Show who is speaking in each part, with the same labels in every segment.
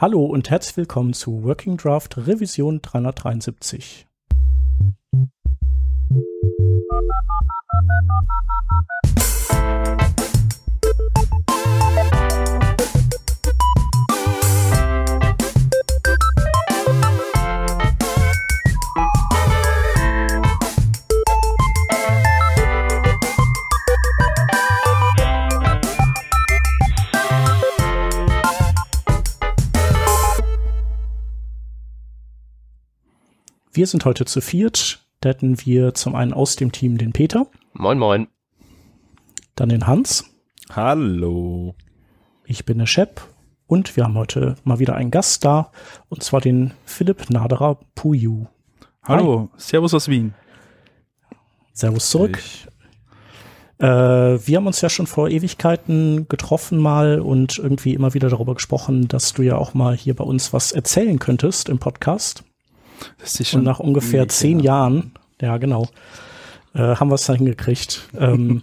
Speaker 1: Hallo und herzlich willkommen zu Working Draft Revision 373. Wir sind heute zu viert. Da hätten wir zum einen aus dem Team den Peter.
Speaker 2: Moin, moin.
Speaker 1: Dann den Hans.
Speaker 3: Hallo.
Speaker 1: Ich bin der Shep. Und wir haben heute mal wieder einen Gast da. Und zwar den Philipp Naderer Puyu.
Speaker 3: Hallo. Hi. Servus aus Wien.
Speaker 1: Servus zurück. Äh, wir haben uns ja schon vor Ewigkeiten getroffen mal und irgendwie immer wieder darüber gesprochen, dass du ja auch mal hier bei uns was erzählen könntest im Podcast. Das ist schon Und nach ungefähr zehn ja. Jahren, ja genau, äh, haben wir es dann hingekriegt. ähm,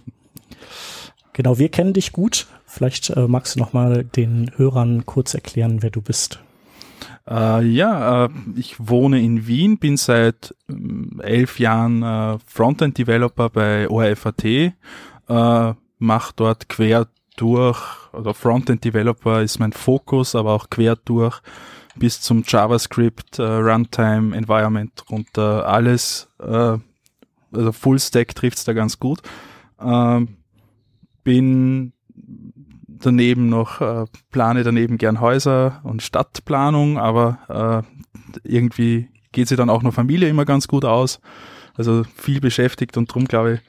Speaker 1: genau, wir kennen dich gut. Vielleicht äh, magst du noch mal den Hörern kurz erklären, wer du bist.
Speaker 3: Uh, ja, uh, ich wohne in Wien, bin seit uh, elf Jahren äh, Frontend-Developer bei ORFAT, äh, mache dort quer durch, oder Frontend-Developer ist mein Fokus, aber auch quer durch bis zum JavaScript, äh, Runtime, Environment runter, alles, äh, also Full Stack trifft's da ganz gut. Ähm, bin daneben noch, äh, plane daneben gern Häuser und Stadtplanung, aber äh, irgendwie geht sie dann auch noch Familie immer ganz gut aus. Also viel beschäftigt und drum glaube ich,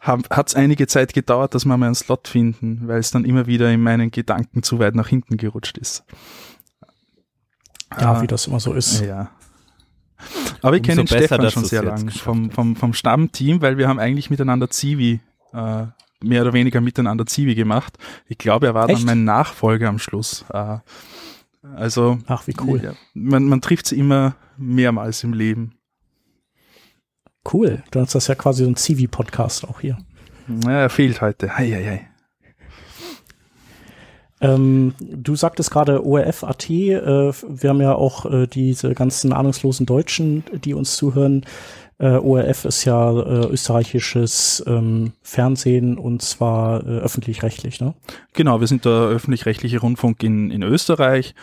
Speaker 3: hat es einige Zeit gedauert, dass wir mal einen Slot finden, weil es dann immer wieder in meinen Gedanken zu weit nach hinten gerutscht ist.
Speaker 1: Ja, ah, wie das immer so ist.
Speaker 3: Ja. Aber ich kenne den Stefan schon sehr lange vom, vom, vom Stammteam, weil wir haben eigentlich miteinander Zivi, äh, mehr oder weniger miteinander Zivi gemacht. Ich glaube, er war Echt? dann mein Nachfolger am Schluss. Äh, also,
Speaker 1: Ach, wie cool.
Speaker 3: Ja, man, man trifft sie immer mehrmals im Leben.
Speaker 1: Cool. Dann ist das ja quasi so ein Zivi-Podcast auch hier.
Speaker 3: Ja, er fehlt heute. Hei, hei, hei.
Speaker 1: Ähm, du sagtest gerade ORF.at, äh, wir haben ja auch äh, diese ganzen ahnungslosen Deutschen, die uns zuhören. Äh, ORF ist ja äh, österreichisches ähm, Fernsehen und zwar äh, öffentlich-rechtlich, ne?
Speaker 3: Genau, wir sind der öffentlich-rechtliche Rundfunk in, in Österreich.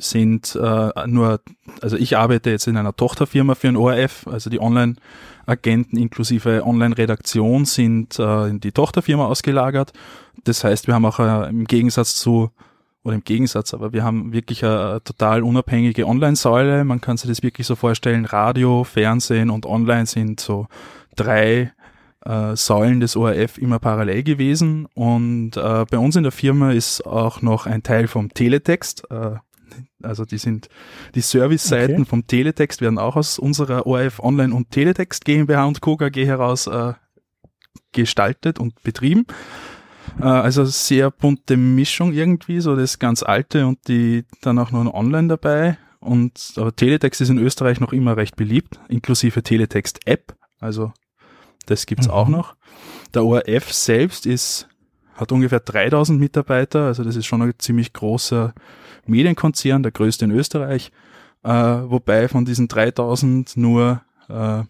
Speaker 3: Sind äh, nur, also ich arbeite jetzt in einer Tochterfirma für ein ORF, also die Online-Agenten inklusive Online-Redaktion sind äh, in die Tochterfirma ausgelagert das heißt, wir haben auch äh, im Gegensatz zu, oder im Gegensatz, aber wir haben wirklich eine total unabhängige Online-Säule. Man kann sich das wirklich so vorstellen, Radio, Fernsehen und Online sind so drei äh, Säulen des ORF immer parallel gewesen. Und äh, bei uns in der Firma ist auch noch ein Teil vom Teletext. Äh, also die sind die Service-Seiten okay. vom Teletext werden auch aus unserer ORF Online und Teletext GmbH und Co. KG heraus äh, gestaltet und betrieben. Äh, also sehr bunte Mischung irgendwie, so das ganz alte und die dann auch noch online dabei. Und aber Teletext ist in Österreich noch immer recht beliebt, inklusive Teletext-App. Also das gibt's mhm. auch noch. Der ORF selbst ist, hat ungefähr 3000 Mitarbeiter, also das ist schon ein ziemlich großer Medienkonzern, der größte in Österreich. Äh, wobei von diesen 3000 nur, äh,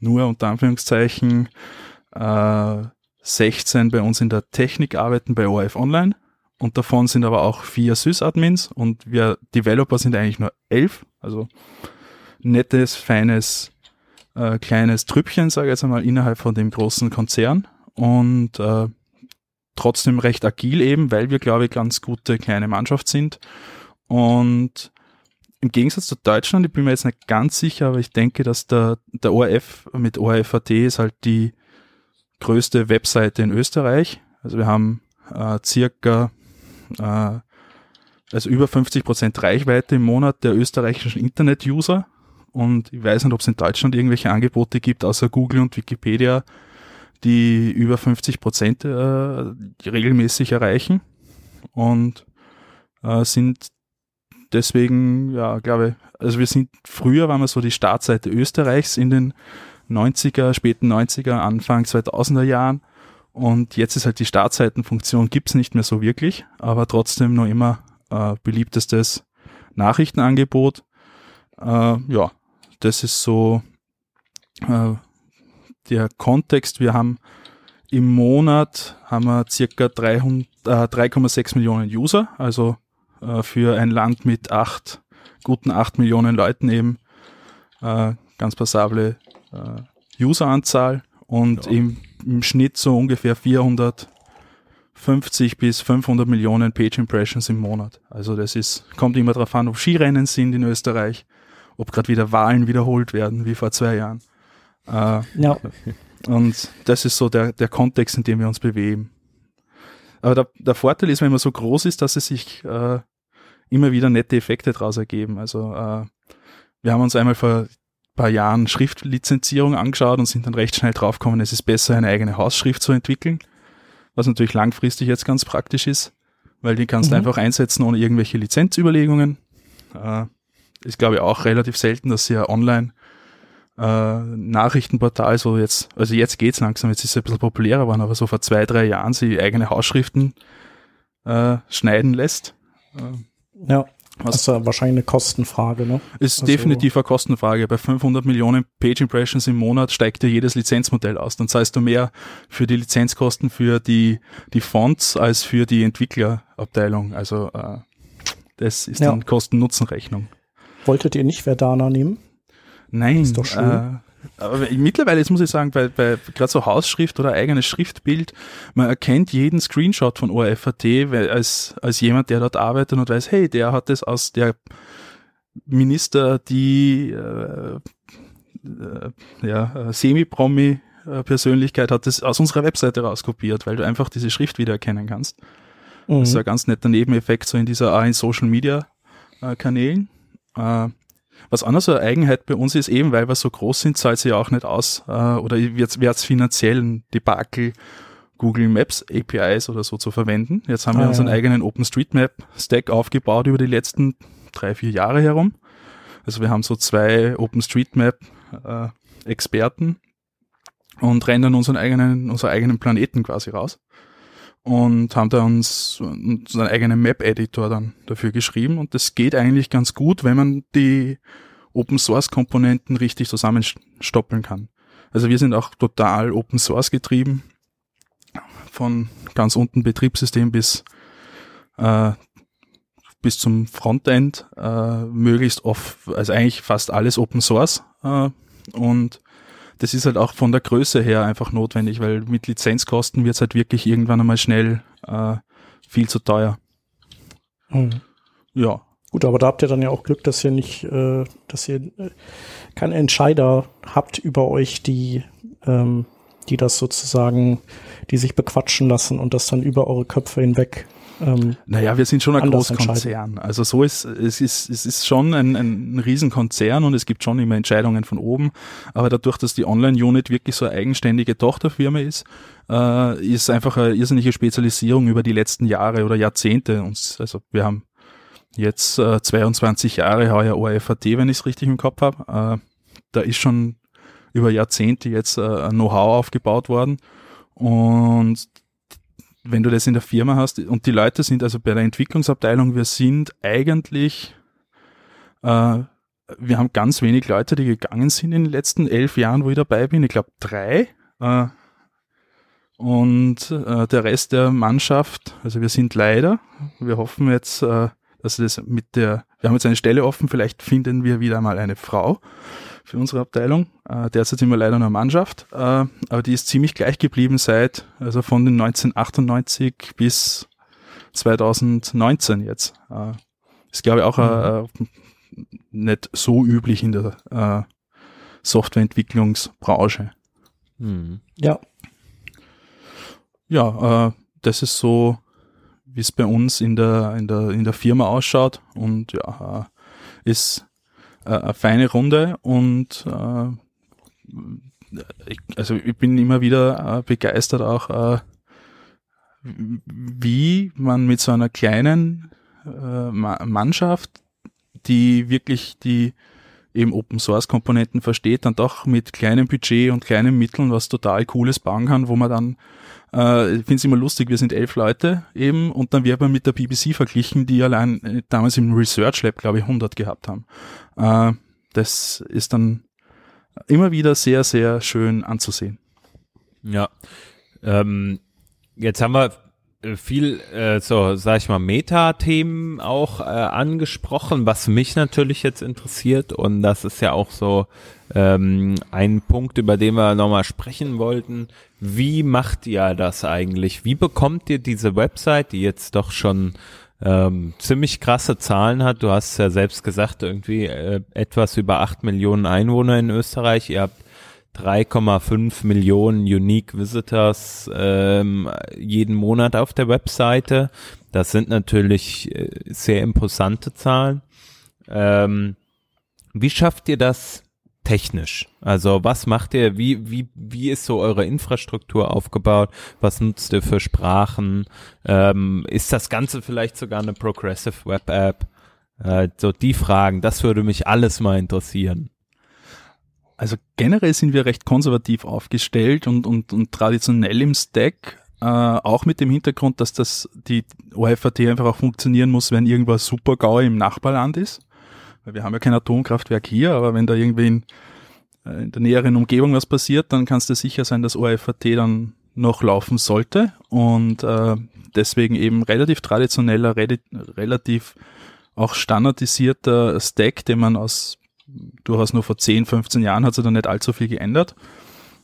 Speaker 3: nur unter Anführungszeichen äh, 16 bei uns in der Technik arbeiten bei ORF Online. Und davon sind aber auch vier Sys-Admins und wir Developer sind eigentlich nur elf, also nettes, feines, äh, kleines Trüppchen, sage ich jetzt einmal, innerhalb von dem großen Konzern. Und äh, trotzdem recht agil eben, weil wir, glaube ich, ganz gute kleine Mannschaft sind und im Gegensatz zu Deutschland, ich bin mir jetzt nicht ganz sicher, aber ich denke, dass der, der ORF mit ORFAT ist halt die größte Webseite in Österreich. Also wir haben äh, circa äh, also über 50 Prozent Reichweite im Monat der österreichischen Internet-User. Und ich weiß nicht, ob es in Deutschland irgendwelche Angebote gibt, außer Google und Wikipedia, die über 50 Prozent äh, regelmäßig erreichen. Und äh, sind deswegen, ja, glaube also wir sind, früher waren wir so die Startseite Österreichs in den 90er, späten 90er, Anfang 2000er Jahren. Und jetzt ist halt die Startseitenfunktion gibt's nicht mehr so wirklich, aber trotzdem noch immer äh, beliebtestes Nachrichtenangebot. Äh, ja, das ist so äh, der Kontext. Wir haben im Monat haben wir circa 3,6 äh, Millionen User, also äh, für ein Land mit acht, guten 8 Millionen Leuten eben äh, ganz passable äh, Useranzahl und ja. im, im Schnitt so ungefähr 450 bis 500 Millionen Page Impressions im Monat. Also das ist, kommt immer darauf an, ob Skirennen sind in Österreich, ob gerade wieder Wahlen wiederholt werden, wie vor zwei Jahren. Äh, ja. Und das ist so der, der Kontext, in dem wir uns bewegen. Aber der, der Vorteil ist, wenn man so groß ist, dass es sich äh, immer wieder nette Effekte daraus ergeben. Also äh, wir haben uns einmal vor ein paar Jahren Schriftlizenzierung angeschaut und sind dann recht schnell draufgekommen, es ist besser, eine eigene Hausschrift zu entwickeln, was natürlich langfristig jetzt ganz praktisch ist, weil die kannst du mhm. einfach einsetzen ohne irgendwelche Lizenzüberlegungen. Äh, ist, glaube ich, auch relativ selten, dass sie ja online äh, Nachrichtenportal, so jetzt, also jetzt geht's langsam, jetzt ist es ein bisschen populärer geworden, aber so vor zwei, drei Jahren sie eigene Hausschriften äh, schneiden lässt.
Speaker 1: Äh, ja. Was das ist wahrscheinlich eine Kostenfrage, ne?
Speaker 3: Ist also, definitiv eine Kostenfrage. Bei 500 Millionen Page Impressions im Monat steigt dir jedes Lizenzmodell aus. Dann zahlst du mehr für die Lizenzkosten für die, die Fonts als für die Entwicklerabteilung. Also äh, das ist ja. dann Kosten-Nutzen-Rechnung.
Speaker 1: Wolltet ihr nicht Verdana nehmen?
Speaker 3: Nein. Ist doch schön. Äh, aber mittlerweile, jetzt muss ich sagen, bei, bei gerade so Hausschrift oder eigenes Schriftbild, man erkennt jeden Screenshot von ORFAT als, als jemand, der dort arbeitet und weiß, hey, der hat das aus der Minister, die äh, äh, ja, Semi-Promi Persönlichkeit hat das aus unserer Webseite rauskopiert, weil du einfach diese Schrift wiedererkennen kannst. Mhm. Das ist ein ganz netter Nebeneffekt so in dieser in Social Media äh, Kanälen. Äh, was auch noch so eine Eigenheit bei uns ist, eben weil wir so groß sind, zahlt sich ja auch nicht aus äh, oder wird es finanziell ein Debakel, Google Maps APIs oder so zu verwenden. Jetzt haben ah, wir unseren ja. eigenen OpenStreetMap-Stack aufgebaut über die letzten drei, vier Jahre herum. Also wir haben so zwei OpenStreetMap-Experten äh, und rendern unseren eigenen, unseren eigenen Planeten quasi raus und haben da uns unseren eigenen Map-Editor dann dafür geschrieben und das geht eigentlich ganz gut, wenn man die Open-Source-Komponenten richtig zusammenstoppeln kann. Also wir sind auch total Open-Source getrieben, von ganz unten Betriebssystem bis äh, bis zum Frontend, äh, möglichst oft, also eigentlich fast alles Open Source äh, und das ist halt auch von der Größe her einfach notwendig, weil mit Lizenzkosten wird es halt wirklich irgendwann einmal schnell äh, viel zu teuer.
Speaker 1: Mhm. Ja. Gut, aber da habt ihr dann ja auch Glück, dass ihr nicht, äh, dass ihr äh, keine Entscheider habt über euch, die, ähm, die das sozusagen, die sich bequatschen lassen und das dann über eure Köpfe hinweg
Speaker 3: ähm, naja, wir sind schon ein Großkonzern. Also so ist es ist es ist schon ein, ein Riesenkonzern und es gibt schon immer Entscheidungen von oben. Aber dadurch, dass die Online-Unit wirklich so eine eigenständige Tochterfirma ist, äh, ist einfach eine irrsinnige Spezialisierung über die letzten Jahre oder Jahrzehnte. Uns, also wir haben jetzt äh, 22 Jahre heuer ORFAT, wenn ich es richtig im Kopf habe. Äh, da ist schon über Jahrzehnte jetzt äh, ein Know-how aufgebaut worden. Und wenn du das in der Firma hast und die Leute sind also bei der Entwicklungsabteilung, wir sind eigentlich, äh, wir haben ganz wenig Leute, die gegangen sind in den letzten elf Jahren, wo ich dabei bin. Ich glaube drei. Äh, und äh, der Rest der Mannschaft, also wir sind leider, wir hoffen jetzt, äh, dass das mit der, wir haben jetzt eine Stelle offen, vielleicht finden wir wieder mal eine Frau für unsere Abteilung. Äh, derzeit sind wir leider nur Mannschaft, äh, aber die ist ziemlich gleich geblieben seit, also von den 1998 bis 2019 jetzt. Äh, ist glaube ich auch mhm. äh, nicht so üblich in der äh, Softwareentwicklungsbranche.
Speaker 1: Mhm. Ja.
Speaker 3: Ja, äh, das ist so, wie es bei uns in der, in der, in der Firma ausschaut. Und ja, äh, ist äh, eine feine Runde. Und äh, ich, also ich bin immer wieder äh, begeistert auch, wie man mit so einer kleinen äh, Mannschaft, die wirklich die eben Open Source Komponenten versteht, dann doch mit kleinem Budget und kleinen Mitteln was total Cooles bauen kann, wo man dann Äh, ich finde es immer lustig, wir sind elf Leute eben und dann wird man mit der BBC verglichen, die allein äh, damals im Research Lab, glaube ich, 100 gehabt haben. Äh, das ist dann immer wieder sehr, sehr schön anzusehen.
Speaker 2: Ja. Ähm, jetzt haben wir äh, viel, äh, so sag ich mal, Meta-Themen auch äh, angesprochen, was mich natürlich jetzt interessiert und das ist ja auch so ähm, ein Punkt, über den wir nochmal sprechen wollten. Wie macht ihr das eigentlich? Wie bekommt ihr diese Website, die jetzt doch schon ähm, ziemlich krasse Zahlen hat? Du hast ja selbst gesagt, irgendwie äh, etwas über acht Millionen Einwohner in Österreich. Ihr habt 3,5 Millionen Unique Visitors ähm, jeden Monat auf der Webseite. Das sind natürlich äh, sehr imposante Zahlen. Ähm, wie schafft ihr das technisch? Also was macht ihr? Wie, wie, wie ist so eure Infrastruktur aufgebaut? Was nutzt ihr für Sprachen? Ähm, ist das Ganze vielleicht sogar eine Progressive Web App? Äh, so die Fragen, das würde mich alles mal interessieren.
Speaker 3: Also generell sind wir recht konservativ aufgestellt und, und, und traditionell im Stack, äh, auch mit dem Hintergrund, dass das die OFAT einfach auch funktionieren muss, wenn irgendwas super GAU im Nachbarland ist. Weil wir haben ja kein Atomkraftwerk hier, aber wenn da irgendwie in, äh, in der näheren Umgebung was passiert, dann kannst du sicher sein, dass OFAT dann noch laufen sollte und äh, deswegen eben relativ traditioneller, relativ auch standardisierter Stack, den man aus durchaus nur vor 10, 15 Jahren hat sich da nicht allzu viel geändert.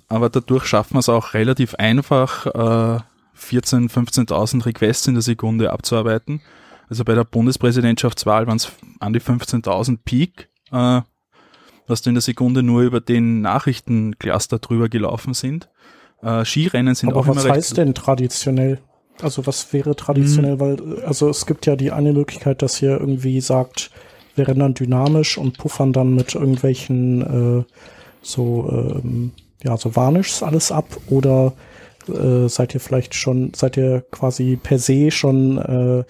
Speaker 3: Aber dadurch schaffen wir es auch relativ einfach, äh, 14, 15.000 Requests in der Sekunde abzuarbeiten. Also bei der Bundespräsidentschaftswahl waren es an die 15.000 Peak, äh, was da in der Sekunde nur über den Nachrichtencluster drüber gelaufen sind. Äh, Skirennen sind
Speaker 1: Aber
Speaker 3: auch
Speaker 1: immer
Speaker 3: was
Speaker 1: heißt denn traditionell? Also was wäre traditionell? Hm. Weil also es gibt ja die eine Möglichkeit, dass ihr irgendwie sagt, wir rendern dynamisch und puffern dann mit irgendwelchen äh, so ähm, ja so Varnishes alles ab oder äh, seid ihr vielleicht schon seid ihr quasi per se schon äh,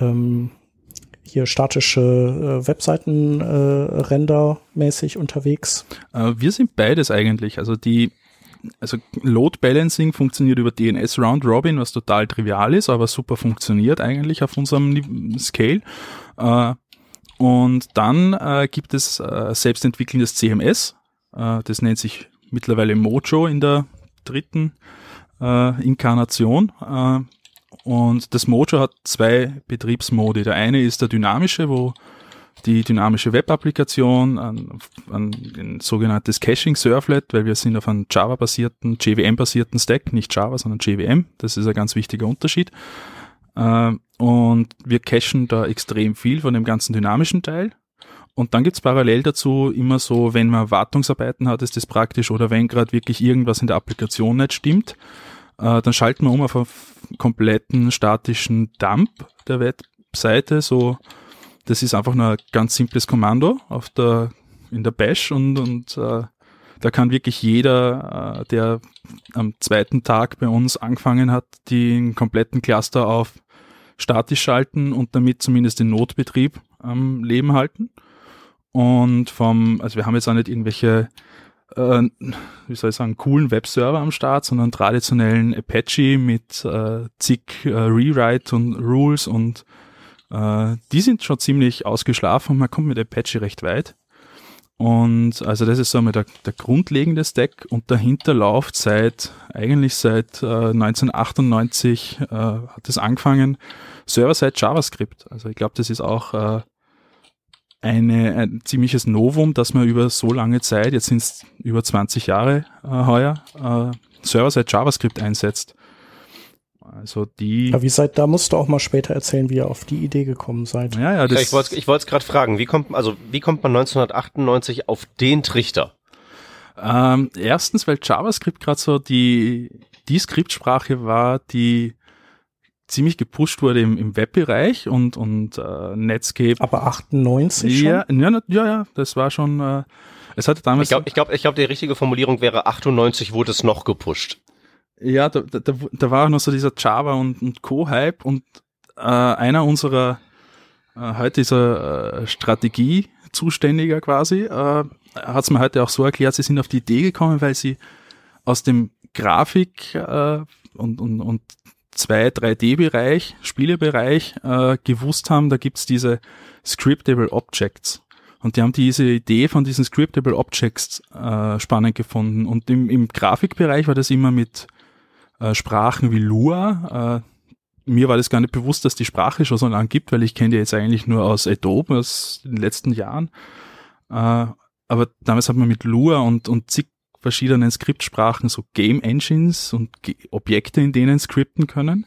Speaker 1: ähm, hier statische äh, Webseiten äh, mäßig unterwegs?
Speaker 3: Äh, wir sind beides eigentlich. Also die also Load Balancing funktioniert über DNS Round Robin, was total trivial ist, aber super funktioniert eigentlich auf unserem Scale. Äh, und dann äh, gibt es selbstentwickelndes CMS. Das nennt sich mittlerweile Mojo in der dritten Inkarnation. Und das Mojo hat zwei Betriebsmodi. Der eine ist der dynamische, wo die dynamische Web-Applikation an, an ein sogenanntes Caching-Servlet, weil wir sind auf einem Java-basierten, JVM-basierten Stack, nicht Java, sondern JVM. Das ist ein ganz wichtiger Unterschied. Äh, und wir cachen da extrem viel von dem ganzen dynamischen Teil. Und dann gibt's parallel dazu immer so, wenn man Wartungsarbeiten hat, ist das praktisch, oder wenn gerade wirklich irgendwas in der Applikation nicht stimmt, äh, dann schalten wir um auf einen kompletten statischen Dump der Webseite. So, das ist einfach nur ein ganz simples Kommando auf der, in der Bash und, und äh, da kann wirklich jeder, äh, der am zweiten Tag bei uns angefangen hat, den kompletten Cluster auf statisch schalten und damit zumindest den Notbetrieb am Leben halten. Und vom, also wir haben jetzt auch nicht irgendwelche, äh, wie soll ich sagen, coolen Webserver am Start, sondern traditionellen Apache mit äh, zig äh, Rewrite und Rules und äh, die sind schon ziemlich ausgeschlafen man kommt mit Apache recht weit. Und also das ist so einmal der, der grundlegende Stack und dahinter läuft seit, eigentlich seit äh, 1998 äh, hat es angefangen, Server-Side JavaScript. Also ich glaube, das ist auch äh, eine, ein ziemliches Novum, dass man über so lange Zeit, jetzt sind es über 20 Jahre äh, heuer, äh, Server-Side JavaScript einsetzt. Also die.
Speaker 1: Ja, wie seid, da musst du auch mal später erzählen, wie ihr auf die Idee gekommen seid.
Speaker 4: Ja, ja, das ja, ich wollte ich wollte gerade fragen, wie kommt, also wie kommt man 1998 auf den Trichter?
Speaker 3: Ähm, erstens, weil JavaScript gerade so die, die Skriptsprache war, die ziemlich gepusht wurde im, im Webbereich und, und äh, Netscape.
Speaker 1: Aber 98
Speaker 3: ja, schon? Ja, ja, ja, das war schon, äh, es hatte damals.
Speaker 4: Ich glaube, ich glaube, ich glaube, die richtige Formulierung wäre 98 wurde es noch gepusht.
Speaker 3: Ja, da, da, da war auch noch so dieser Java und, und Co-Hype und äh, einer unserer äh, heute ist er äh, Strategiezuständiger quasi, äh, hat es mir heute auch so erklärt, sie sind auf die Idee gekommen, weil sie aus dem Grafik äh, und, und, und 2, 3D-Bereich, Spielebereich äh, gewusst haben, da gibt's diese Scriptable Objects. Und die haben diese Idee von diesen Scriptable Objects äh, spannend gefunden. Und im, im Grafikbereich war das immer mit äh, Sprachen wie Lua. Äh, mir war das gar nicht bewusst, dass die Sprache schon so lange gibt, weil ich kenne die jetzt eigentlich nur aus Adobe aus den letzten Jahren. Äh, aber damals hat man mit Lua und, und zig verschiedenen Skriptsprachen so Game Engines und Objekte, in denen skripten können.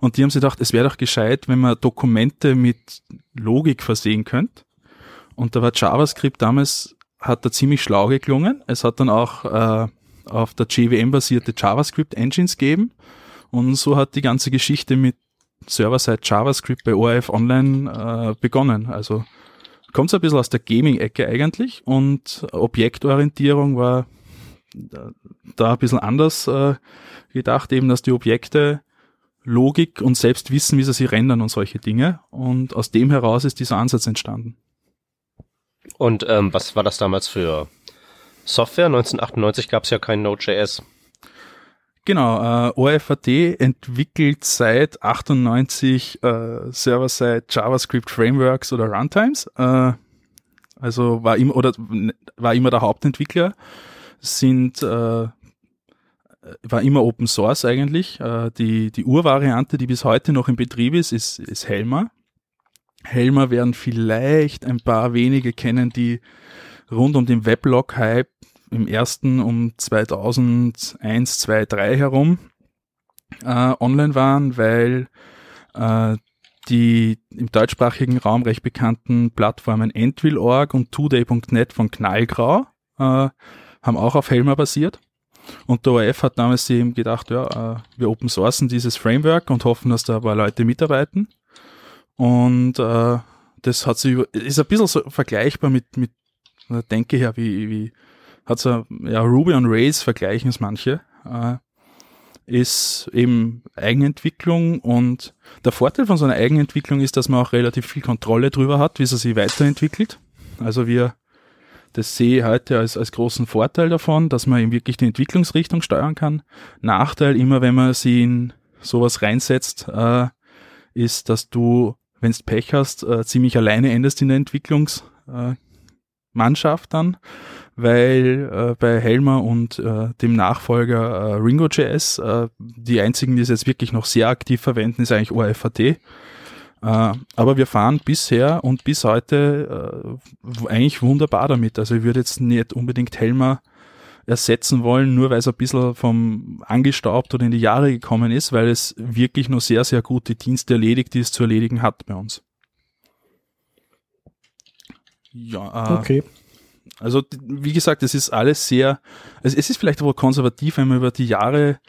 Speaker 3: Und die haben sich gedacht, es wäre doch gescheit, wenn man Dokumente mit Logik versehen könnte. Und da war JavaScript damals, hat da ziemlich schlau geklungen. Es hat dann auch äh, auf der JVM-basierte JavaScript-Engines gegeben. Und so hat die ganze Geschichte mit Server-Side JavaScript bei ORF Online äh, begonnen. Also kommt so ein bisschen aus der Gaming-Ecke eigentlich und Objektorientierung war da ein bisschen anders äh, gedacht, eben, dass die Objekte Logik und selbst wissen, wie sie sie rendern und solche Dinge. Und aus dem heraus ist dieser Ansatz entstanden.
Speaker 4: Und ähm, was war das damals für Software? 1998 gab es ja kein Node.js.
Speaker 3: Genau, äh, ORFAT entwickelt seit 98 äh, Server-Side JavaScript Frameworks oder Runtimes. Äh, also war immer oder war immer der Hauptentwickler sind äh, war immer Open Source eigentlich. Äh, die, die Urvariante, die bis heute noch in Betrieb ist, ist, ist Helmer. Helmer werden vielleicht ein paar wenige kennen, die rund um den Weblog-Hype im ersten um 2001, 2, 3 herum äh, online waren, weil äh, die im deutschsprachigen Raum recht bekannten Plattformen Endwill.org und today.net von Knallgrau äh, haben auch auf Helmer basiert. Und der ORF hat damals eben gedacht, ja, äh, wir open sourcen dieses Framework und hoffen, dass da ein paar Leute mitarbeiten. Und äh, das hat sich ist ein bisschen so vergleichbar mit, mit Denke her, wie, wie hat so, ja, Ruby on Rails vergleichen es manche. Äh, ist eben Eigenentwicklung und der Vorteil von so einer Eigenentwicklung ist, dass man auch relativ viel Kontrolle drüber hat, wie sie sich weiterentwickelt. Also wir das sehe ich heute als, als großen Vorteil davon, dass man eben wirklich die Entwicklungsrichtung steuern kann. Nachteil immer, wenn man sie in sowas reinsetzt, äh, ist, dass du, wenn du Pech hast, äh, ziemlich alleine endest in der Entwicklungsmannschaft äh, dann, weil äh, bei Helmer und äh, dem Nachfolger äh, Ringo.js äh, die einzigen, die es jetzt wirklich noch sehr aktiv verwenden, ist eigentlich ORFAT. Äh, aber wir fahren bisher und bis heute äh, eigentlich wunderbar damit. Also ich würde jetzt nicht unbedingt Helmer ersetzen wollen, nur weil es ein bisschen vom angestaubt oder in die Jahre gekommen ist, weil es wirklich nur sehr, sehr gute Dienste erledigt, die es zu erledigen hat bei uns.
Speaker 1: Ja, äh, okay.
Speaker 3: Also, wie gesagt, es ist alles sehr, also es ist vielleicht aber konservativ, wenn man über die Jahre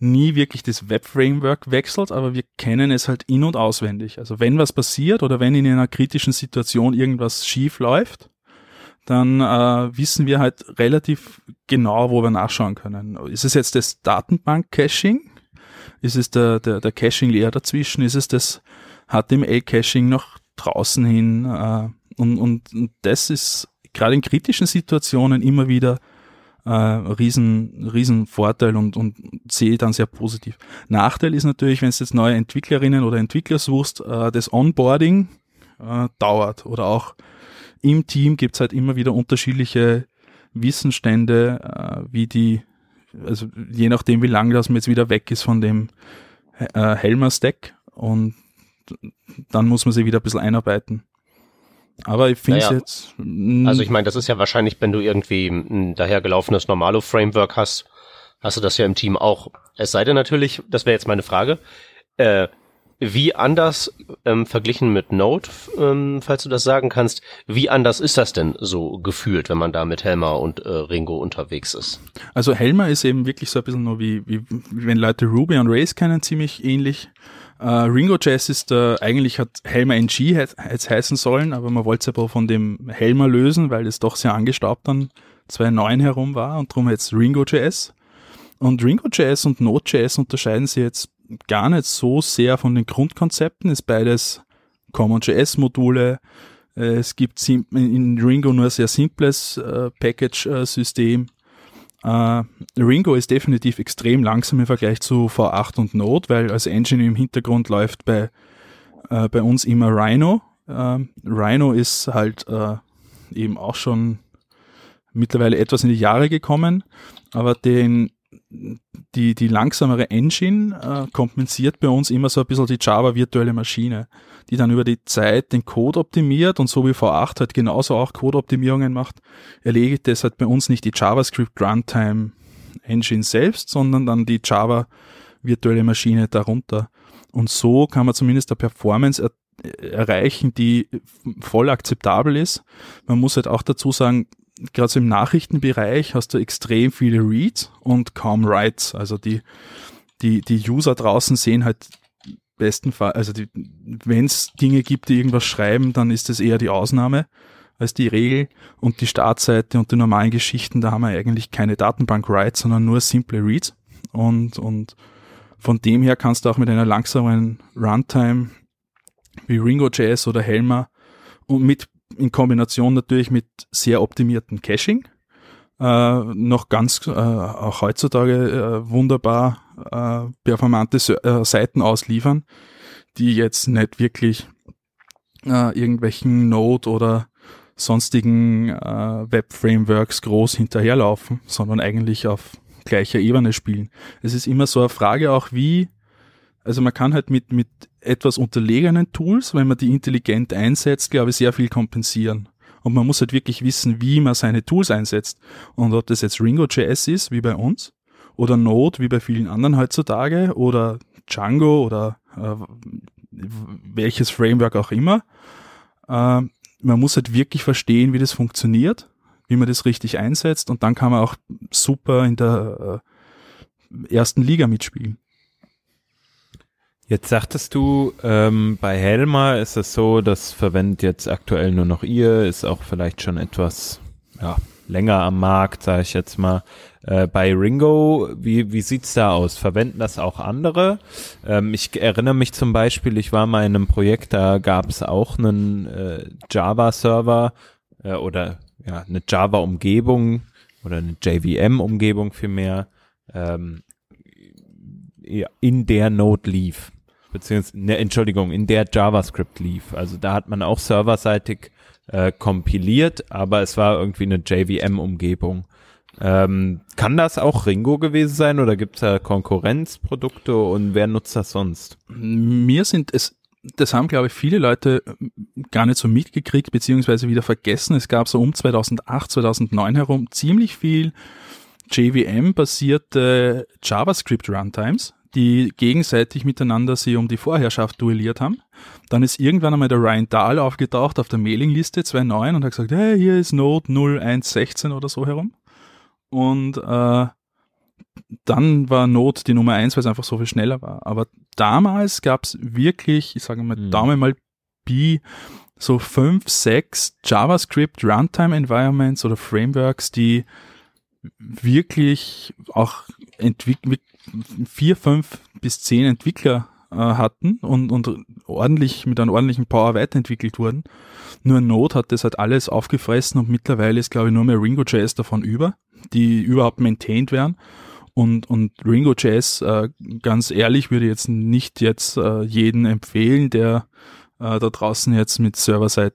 Speaker 3: nie wirklich das Web-Framework wechselt, aber wir kennen es halt in- und auswendig. Also wenn was passiert oder wenn in einer kritischen Situation irgendwas schief läuft, dann äh, wissen wir halt relativ genau, wo wir nachschauen können. Ist es jetzt das Datenbank-Caching? Ist es der, der, der Caching-Layer dazwischen? Ist es das HTML-Caching noch draußen hin? Äh, und, und, und das ist gerade in kritischen Situationen immer wieder äh, riesen, riesen Vorteil und, und sehe dann sehr positiv. Nachteil ist natürlich, wenn du jetzt neue Entwicklerinnen oder Entwickler suchst, äh, das Onboarding äh, dauert oder auch im Team gibt's halt immer wieder unterschiedliche Wissensstände, äh, wie die, also je nachdem, wie lange das man jetzt wieder weg ist von dem äh, Helmer-Stack und dann muss man sich wieder ein bisschen einarbeiten. Aber ich finde naja, jetzt.
Speaker 4: Mh, also ich meine, das ist ja wahrscheinlich, wenn du irgendwie ein dahergelaufenes Normalo-Framework hast, hast du das ja im Team auch. Es sei denn natürlich, das wäre jetzt meine Frage, äh, wie anders ähm, verglichen mit Node, ähm, falls du das sagen kannst, wie anders ist das denn so gefühlt, wenn man da mit Helmer und äh, Ringo unterwegs ist?
Speaker 3: Also Helmer ist eben wirklich so ein bisschen nur wie, wie, wie wenn Leute Ruby und Race kennen, ziemlich ähnlich. Uh, Ringo Jazz ist uh, eigentlich hat Helmer NG jetzt heißen sollen, aber man wollte es aber von dem Helmer lösen, weil es doch sehr angestaubt dann 2009 herum war und darum jetzt Ringo Jazz. Und Ringo Jazz und Node Jazz unterscheiden sich jetzt gar nicht so sehr von den Grundkonzepten, ist beides Common JS Module. Äh, es gibt in Ringo nur ein sehr simples Package-System Äh, Ringo ist definitiv extrem langsam im Vergleich zu V8 und Node, weil als Engine im Hintergrund läuft bei, äh, bei uns immer Rhino. Äh, Rhino ist halt äh, eben auch schon mittlerweile etwas in die Jahre gekommen, aber den, die, die langsamere Engine kompensiert bei uns immer so ein bisschen die Java virtuelle Maschine, die dann über die Zeit den Code optimiert und so wie V8 halt genauso auch Codeoptimierungen macht, erledigt das halt bei uns nicht die JavaScript Runtime Engine selbst, sondern dann die Java virtuelle Maschine darunter. Und so kann man zumindest eine Performance er erreichen, die voll akzeptabel ist. Man muss halt auch dazu sagen, gerade so im Nachrichtenbereich hast du extrem viele Reads und kaum Writes. Also die, die, die User draußen sehen halt besten Fall, also wenn es Dinge gibt, die irgendwas schreiben, dann ist das eher die Ausnahme als die Regel. Und die Startseite und die normalen Geschichten, da haben wir eigentlich keine Datenbank-Writes, sondern nur simple Reads. Und, und von dem her kannst du auch mit einer langsamen Runtime wie Ringo.js oder Helmer und mit in Kombination natürlich mit sehr optimierten Caching äh, noch ganz äh, auch heutzutage äh, wunderbar äh, performante äh, Seiten ausliefern, die jetzt nicht wirklich äh, irgendwelchen Node oder sonstigen äh, Web-Frameworks groß hinterherlaufen, sondern eigentlich auf gleicher Ebene spielen. Es ist immer so eine Frage auch, wie, also man kann halt mit, mit etwas unterlegenen Tools, wenn man die intelligent einsetzt, glaube ich, sehr viel kompensieren. Und man muss halt wirklich wissen, wie man seine Tools einsetzt. Und ob das jetzt Ringo.js ist, wie bei uns, oder Node, wie bei vielen anderen heutzutage, oder Django oder äh, welches Framework auch immer. Äh, man muss halt wirklich verstehen, wie das funktioniert, wie man das richtig einsetzt und dann kann man auch super in der äh, ersten Liga mitspielen.
Speaker 2: Jetzt sagtest du, ähm, bei Helma ist es so, das verwendet jetzt aktuell nur noch ihr, ist auch vielleicht schon etwas ja, länger am Markt, sage ich jetzt mal. Äh, bei Ringo, wie, wie sieht's da aus? Verwenden das auch andere? Ähm, ich erinnere mich zum Beispiel, ich war mal in einem Projekt, da gab es auch einen äh, Java-Server äh, oder ja, eine Java-Umgebung oder eine JVM-Umgebung vielmehr, ähm, in der Node lief beziehungsweise, ne, Entschuldigung, in der JavaScript lief. Also da hat man auch serverseitig äh, kompiliert, aber es war irgendwie eine JVM-Umgebung. Ähm, kann das auch Ringo gewesen sein oder gibt es da Konkurrenzprodukte und wer nutzt das sonst?
Speaker 3: Mir sind es, das haben glaube ich viele Leute gar nicht so mitgekriegt, beziehungsweise wieder vergessen. Es gab so um 2008, 2009 herum ziemlich viel JVM-basierte JavaScript-Runtimes die gegenseitig miteinander sie um die Vorherrschaft duelliert haben. Dann ist irgendwann einmal der Ryan Dahl aufgetaucht auf der Mailingliste 2.9 und hat gesagt, hey, hier ist Node 0116 oder so herum. Und äh, dann war Node die Nummer 1, weil es einfach so viel schneller war. Aber damals gab es wirklich, ich sage mal, mhm. Daumen mal Pi, so fünf, sechs JavaScript Runtime Environments oder Frameworks, die wirklich auch entwickelt vier, fünf bis zehn Entwickler äh, hatten und, und ordentlich mit einem ordentlichen Power weiterentwickelt wurden. Nur Node hat das halt alles aufgefressen und mittlerweile ist, glaube ich, nur mehr Ringo.js davon über, die überhaupt maintained werden. Und, und Ringo.js, äh, ganz ehrlich, würde jetzt nicht jetzt äh, jeden empfehlen, der äh, da draußen jetzt mit Server-Side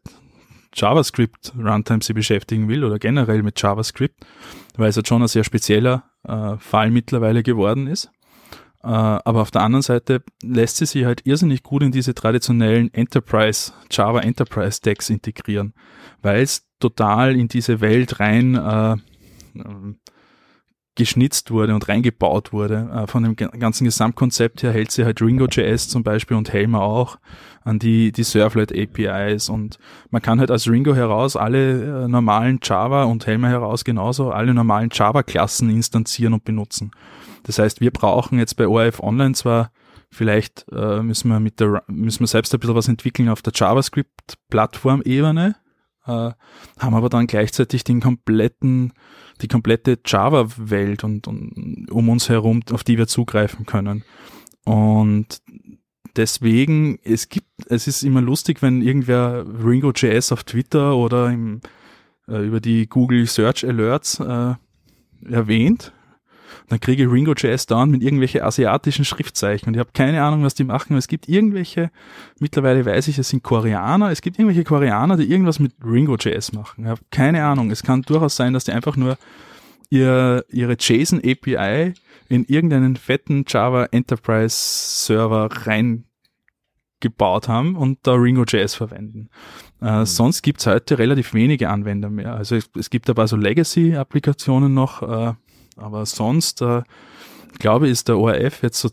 Speaker 3: JavaScript Runtime sich beschäftigen will oder generell mit JavaScript, weil es halt schon ein sehr spezieller äh, Fall mittlerweile geworden ist. Äh, aber auf der anderen Seite lässt sie sich halt irrsinnig gut in diese traditionellen Enterprise, Java Enterprise Stacks integrieren, weil es total in diese Welt rein äh, geschnitzt wurde und reingebaut wurde. Äh, von dem ganzen Gesamtkonzept her hält sie halt Ringo.js zum Beispiel und Helmer auch an die, die Servlet APIs und man kann halt als Ringo heraus alle äh, normalen Java und Helmer heraus genauso alle normalen Java-Klassen instanzieren und benutzen. Das heißt, wir brauchen jetzt bei ORF Online zwar vielleicht äh, müssen wir mit der müssen wir selbst ein bisschen was entwickeln auf der JavaScript-Plattform-Ebene, äh, haben aber dann gleichzeitig den kompletten die komplette Java-Welt und, und um uns herum, auf die wir zugreifen können. Und deswegen, es gibt, es ist immer lustig, wenn irgendwer Ringo.js auf Twitter oder im, äh, über die Google Search Alerts äh, erwähnt. Dann kriege ich Ringo.js down mit irgendwelche asiatischen Schriftzeichen und ich habe keine Ahnung, was die machen. Es gibt irgendwelche, mittlerweile weiß ich, es sind Koreaner, es gibt irgendwelche Koreaner, die irgendwas mit Ringo.js machen. Ich habe keine Ahnung. Es kann durchaus sein, dass die einfach nur ihr, ihre JSON API in irgendeinen fetten Java Enterprise Server reingebaut haben und da Ringo.js verwenden. Äh, mhm. Sonst gibt's heute relativ wenige Anwender mehr. Also es, es gibt paar so Legacy-Applikationen noch, äh, aber sonst, äh, glaube ich, ist der ORF jetzt so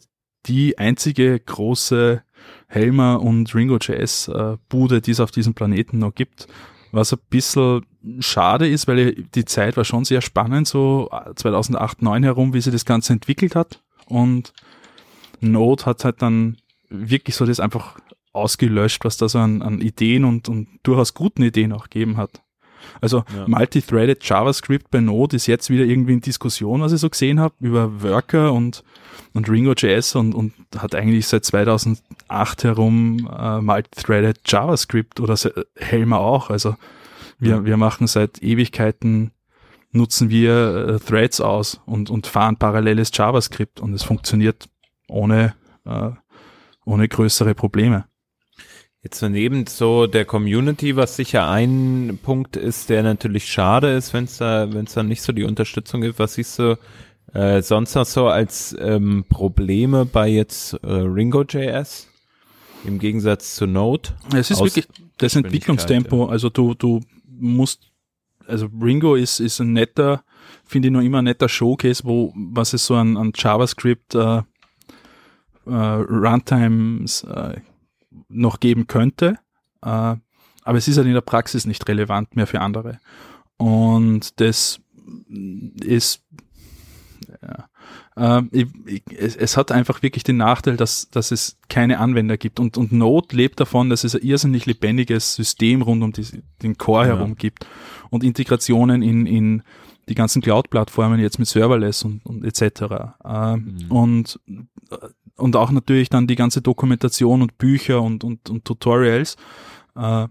Speaker 3: die einzige große Helmer und Ringo.js äh, Bude, die es auf diesem Planeten noch gibt. Was ein bisschen schade ist, weil die Zeit war schon sehr spannend, so 2008, 2009 herum, wie sich das Ganze entwickelt hat. Und Node hat halt dann wirklich so das einfach ausgelöscht, was da so an, an Ideen und, und durchaus guten Ideen auch gegeben hat. Also ja. Multithreaded JavaScript bei Node ist jetzt wieder irgendwie in Diskussion, was ich so gesehen habe, über Worker und, und Ringo.js und, und hat eigentlich seit 2008 herum äh, Multithreaded JavaScript oder Helmer auch. Also wir, ja. wir machen seit Ewigkeiten nutzen wir äh, Threads aus und, und fahren paralleles JavaScript und es funktioniert ohne, äh, ohne größere Probleme.
Speaker 2: Jetzt daneben so der Community, was sicher ein Punkt ist, der natürlich schade ist, wenn es da, wenn es da nicht so die Unterstützung gibt. Was siehst du äh, sonst noch so als ähm, Probleme bei jetzt äh, Ringo.js im Gegensatz zu Node?
Speaker 3: Es ist wirklich das Entwicklungstempo. Ja. Also du, du musst, also Ringo ist, ist ein netter, finde ich noch immer ein netter Showcase, wo was es so an, an JavaScript äh, äh, Runtimes äh, noch geben könnte. Äh, aber es ist halt in der Praxis nicht relevant mehr für andere. Und das ist, ja, äh, ich, ich, es, es, hat einfach wirklich den Nachteil, dass, dass es keine Anwender gibt. Und, und Node lebt davon, dass es ein irrsinnig lebendiges System rund um die, den Core ja. herum gibt. Und Integrationen in, in die ganzen Cloud-Plattformen jetzt mit Serverless und, und etc. Äh, mhm. Und und auch natürlich dann die ganze Dokumentation und Bücher und, und, und Tutorials. Äh,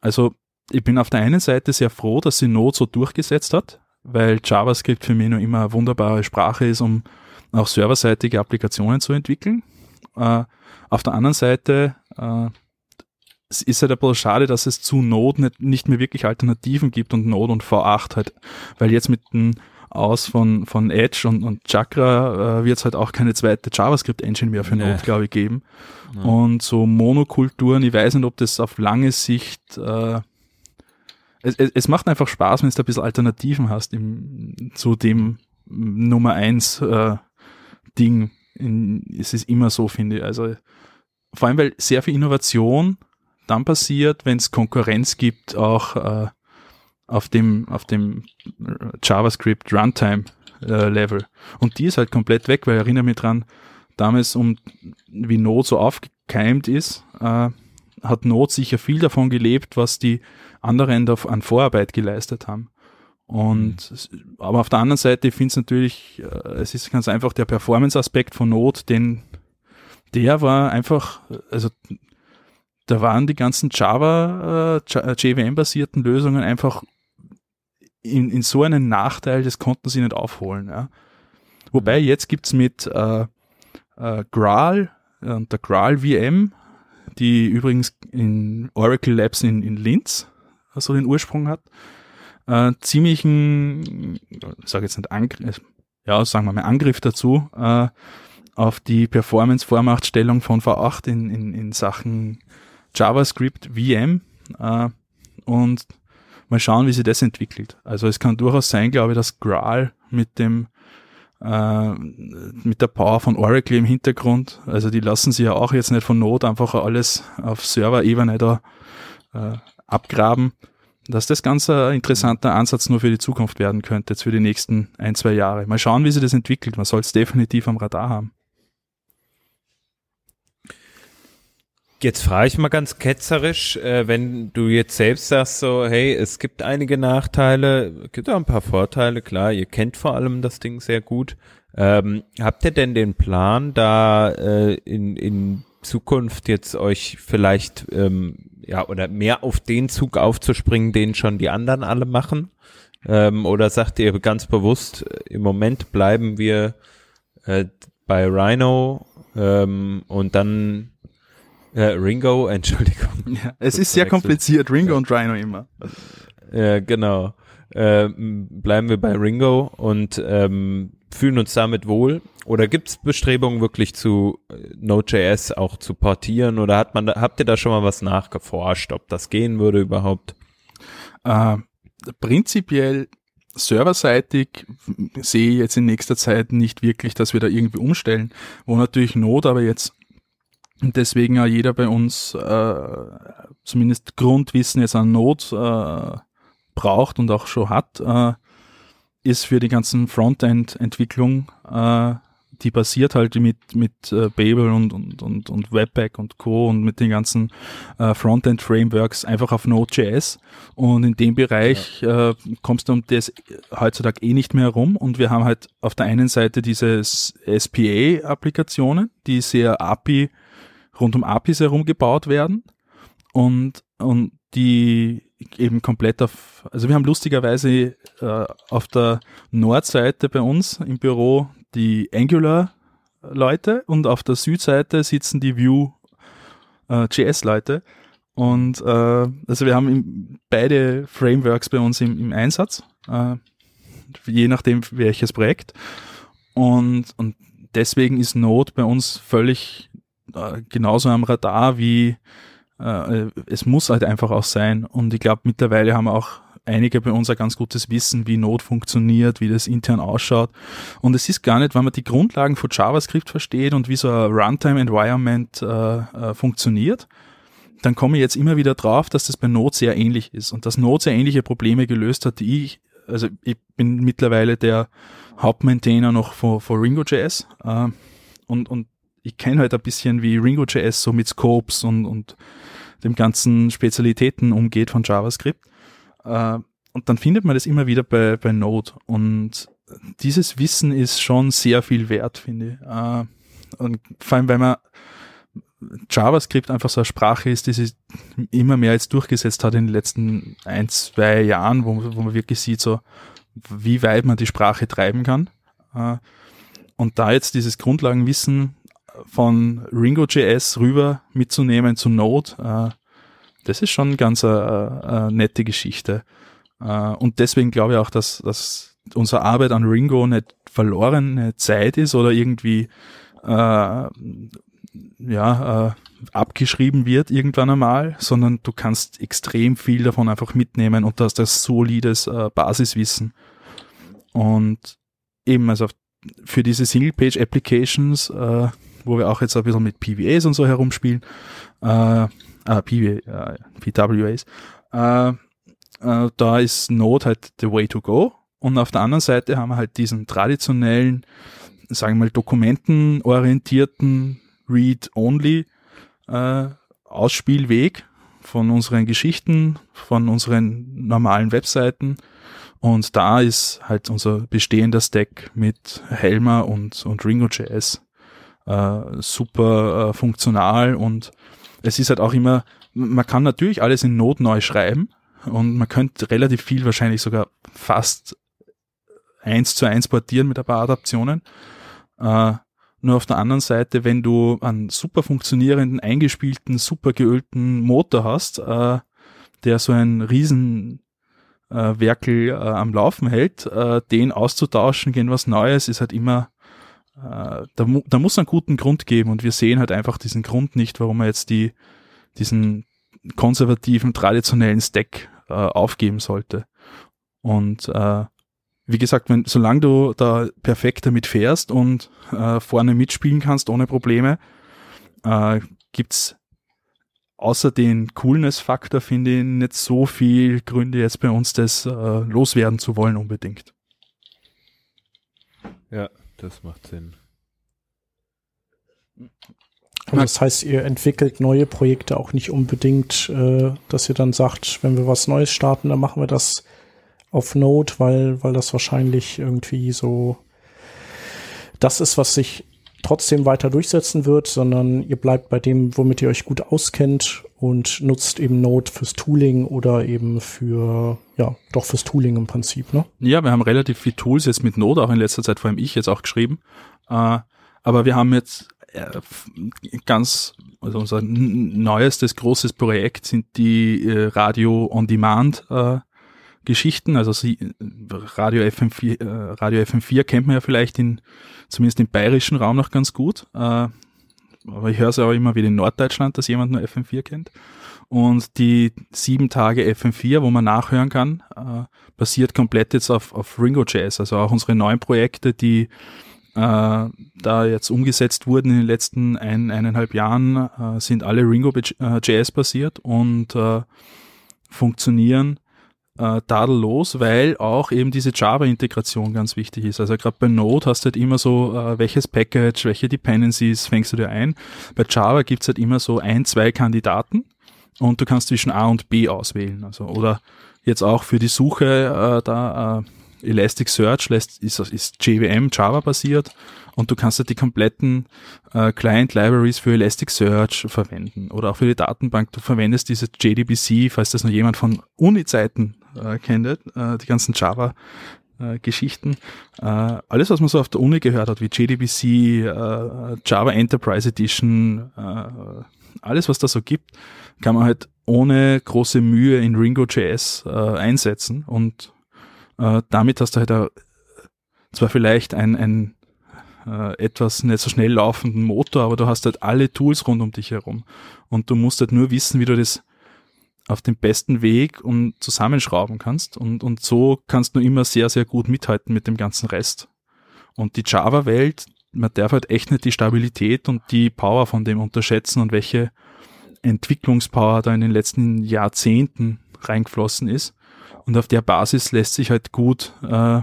Speaker 3: also ich bin auf der einen Seite sehr froh, dass sie Node so durchgesetzt hat, weil JavaScript für mich noch immer eine wunderbare Sprache ist, um auch serverseitige Applikationen zu entwickeln. Äh, auf der anderen Seite äh, es ist halt ein bisschen schade, dass es zu Node nicht, nicht mehr wirklich Alternativen gibt und Node und V8 halt, weil jetzt mit dem aus von, von Edge und, und Chakra äh, wird es halt auch keine zweite JavaScript-Engine mehr für Node, glaube ich, geben. Nee. Und so Monokulturen, ich weiß nicht, ob das auf lange Sicht äh, es, es, es macht einfach Spaß, wenn du ein bisschen Alternativen hast im, zu dem Nummer eins äh, Ding. In, es ist immer so, finde ich. Also vor allem, weil sehr viel Innovation dann passiert, wenn es Konkurrenz gibt, auch äh, auf dem, auf dem JavaScript Runtime äh, Level. Und die ist halt komplett weg, weil ich erinnere mich dran, damals um, wie Node so aufgekeimt ist, äh, hat Node sicher viel davon gelebt, was die anderen an Vorarbeit geleistet haben. Und, mhm. aber auf der anderen Seite, ich finde es natürlich, äh, es ist ganz einfach der Performance-Aspekt von Node, den, der war einfach, also, da waren die ganzen Java, äh, JVM-basierten Lösungen einfach in, in so einen Nachteil, das konnten sie nicht aufholen. Ja. Wobei jetzt gibt's mit äh, äh, Graal und der Graal VM, die übrigens in Oracle Labs in, in Linz so den Ursprung hat, äh, ziemlichen, ich sage jetzt nicht Angriff, ja, sagen wir mal Angriff dazu, äh, auf die Performance-Vormachtstellung von V8 in, in, in Sachen JavaScript VM äh, und mal schauen, wie sich das entwickelt. Also es kann durchaus sein, glaube ich, dass Graal mit dem äh, mit der Power von Oracle im Hintergrund, also die lassen sich ja auch jetzt nicht von Not einfach alles auf Server-Ebene da äh, abgraben, dass das ganz ein interessanter Ansatz nur für die Zukunft werden könnte, jetzt für die nächsten ein, zwei Jahre. Mal schauen, wie sich das entwickelt. Man soll es definitiv am Radar haben.
Speaker 2: Jetzt frage ich mal ganz ketzerisch, äh, wenn du jetzt selbst sagst so, hey, es gibt einige Nachteile, gibt auch ein paar Vorteile, klar, ihr kennt vor allem das Ding sehr gut. Ähm, habt ihr denn den Plan, da äh, in, in Zukunft jetzt euch vielleicht ähm, ja oder mehr auf den Zug aufzuspringen, den schon die anderen alle machen? Ähm, oder sagt ihr ganz bewusst, im Moment bleiben wir äh, bei Rhino ähm, und dann äh, Ringo, Entschuldigung.
Speaker 3: Ja, es ist sehr kompliziert, Ringo ja. und Rhino immer.
Speaker 2: Ja, genau. Ähm, bleiben wir bei Ringo und ähm, fühlen uns damit wohl? Oder gibt es Bestrebungen wirklich zu äh, Node.js auch zu portieren? Oder hat man, habt ihr da schon mal was nachgeforscht, ob das gehen würde überhaupt?
Speaker 3: Äh, prinzipiell serverseitig sehe ich jetzt in nächster Zeit nicht wirklich, dass wir da irgendwie umstellen, wo natürlich Node aber jetzt deswegen ja jeder bei uns äh, zumindest Grundwissen jetzt an Node äh, braucht und auch schon hat, äh, ist für die ganzen Frontend-Entwicklung äh, die basiert halt mit, mit äh, Babel und, und, und, und Webpack und Co. und mit den ganzen äh, Frontend-Frameworks einfach auf Node.js. Und in dem Bereich ja. äh, kommst du um das heutzutage eh nicht mehr herum. Und wir haben halt auf der einen Seite diese SPA-Applikationen, die sehr API, rund um APIs herum gebaut werden. Und, und die eben komplett auf, also wir haben lustigerweise äh, auf der Nordseite bei uns im Büro die Angular-Leute und auf der Südseite sitzen die Vue-JS-Leute. Äh, und äh, also wir haben beide Frameworks bei uns im, im Einsatz, äh, je nachdem welches Projekt. Und, und deswegen ist Node bei uns völlig äh, genauso am Radar wie äh, es muss halt einfach auch sein. Und ich glaube, mittlerweile haben auch einige bei uns ein ganz gutes Wissen, wie Node funktioniert, wie das intern ausschaut. Und es ist gar nicht, wenn man die Grundlagen von JavaScript versteht und wie so ein Runtime-Environment äh, äh, funktioniert, dann komme ich jetzt immer wieder drauf, dass das bei Node sehr ähnlich ist und dass Node sehr ähnliche Probleme gelöst hat, die ich, also ich bin mittlerweile der Hauptmaintainer noch von, von Ringo.js äh, und, und ich kenne halt ein bisschen, wie Ringo.js so mit Scopes und, und dem ganzen Spezialitäten umgeht von JavaScript. Äh, und dann findet man das immer wieder bei, bei Node. Und dieses Wissen ist schon sehr viel wert, finde ich. Äh, und vor allem, weil man JavaScript einfach so eine Sprache ist, die sich immer mehr jetzt durchgesetzt hat in den letzten ein, zwei Jahren, wo, wo man wirklich sieht, so wie weit man die Sprache treiben kann. Äh, und da jetzt dieses Grundlagenwissen von Ringo.js rüber mitzunehmen zu Node, das ist schon ganz eine, eine nette Geschichte. Äh, und deswegen glaube ich auch, dass, dass unsere Arbeit an Ringo nicht verlorene Zeit ist oder irgendwie äh, ja, äh, abgeschrieben wird irgendwann einmal, sondern du kannst extrem viel davon einfach mitnehmen und du hast das solides äh, Basiswissen. Und eben, also für diese Single-Page-Applications, äh, wo wir auch jetzt ein bisschen mit PVAs und so herumspielen, äh, äh, PW, äh, PWAs, äh, äh, da ist Node halt the way to go. Und auf der anderen Seite haben wir halt diesen traditionellen, sagen wir mal, dokumentenorientierten Read-Only äh, Ausspielweg von unseren Geschichten, von unseren normalen Webseiten. Und da ist halt unser bestehender Stack mit Helmer und, und Ringo.js äh, super äh, funktional und es ist halt auch immer, man kann natürlich alles in Not neu schreiben und man könnte relativ viel wahrscheinlich sogar fast eins zu eins portieren mit ein paar Adaptionen. Äh, nur auf der anderen Seite, wenn du einen super funktionierenden, eingespielten, super geölten Motor hast, äh, der so ein riesen äh, Werkel äh, am Laufen hält, äh, den auszutauschen gegen was Neues ist halt immer da, da muss einen guten Grund geben und wir sehen halt einfach diesen Grund nicht, warum man jetzt die, diesen konservativen, traditionellen Stack äh, aufgeben sollte. Und äh, wie gesagt, wenn, solange du da perfekt damit fährst und äh, vorne mitspielen kannst ohne Probleme, äh, gibt's außer den Coolness-Faktor, finde ich, nicht so viel Gründe jetzt bei uns das äh, loswerden zu wollen unbedingt.
Speaker 2: Ja, das macht Sinn.
Speaker 1: Also das heißt, ihr entwickelt neue Projekte auch nicht unbedingt, äh, dass ihr dann sagt, wenn wir was Neues starten, dann machen wir das auf Node, weil, weil das wahrscheinlich irgendwie so das ist, was sich trotzdem weiter durchsetzen wird, sondern ihr bleibt bei dem, womit ihr euch gut auskennt und nutzt eben Node fürs Tooling oder eben für, ja, doch fürs Tooling im Prinzip, ne?
Speaker 3: Ja, wir haben relativ viele Tools jetzt mit Node, auch in letzter Zeit, vor allem ich jetzt auch geschrieben. Äh, aber wir haben jetzt äh, ganz, also unser neuestes großes Projekt sind die äh, Radio on Demand Geschichten. Also sie, Radio FM4, äh, Radio FM4 kennt man ja vielleicht in, zumindest im bayerischen Raum noch ganz gut. Aber ich höre es auch immer wieder in Norddeutschland, dass jemand nur FM4 kennt. Und die sieben Tage FM4, wo man nachhören kann, äh, basiert komplett jetzt auf, auf Ringo Jazz. Also auch unsere neuen Projekte, die äh, da jetzt umgesetzt wurden in den letzten ein, eineinhalb Jahren, äh, sind alle Ringo Jazz basiert und äh, funktionieren äh, tadellos, weil auch eben diese Java-Integration ganz wichtig ist. Also gerade bei Node hast du halt immer so, äh, welches Package, welche Dependencies fängst du dir ein. Bei Java gibt's halt immer so ein, zwei Kandidaten und du kannst zwischen A und B auswählen. Also oder jetzt auch für die Suche äh, da äh, Elasticsearch lässt, ist, ist JVM Java basiert und du kannst halt die kompletten äh, Client Libraries für Elasticsearch verwenden oder auch für die Datenbank. Du verwendest diese JDBC, falls das noch jemand von Uni-Zeiten äh, kennt, äh, die ganzen Java äh, Geschichten. Äh, alles, was man so auf der Uni gehört hat, wie JDBC, äh, Java Enterprise Edition, äh, alles, was da so gibt, kann man halt ohne große Mühe in Ringo.js äh, einsetzen und äh, damit hast du halt auch, zwar vielleicht ein, ein etwas nicht so schnell laufenden Motor, aber du hast halt alle Tools rund um dich herum und du musst halt nur wissen, wie du das auf dem besten Weg und zusammenschrauben kannst. Und, und so kannst du immer sehr, sehr gut mithalten mit dem ganzen Rest. Und die Java-Welt, man darf halt echt nicht die Stabilität und die Power von dem unterschätzen und welche Entwicklungspower da in den letzten Jahrzehnten reingeflossen ist. Und auf der Basis lässt sich halt gut äh,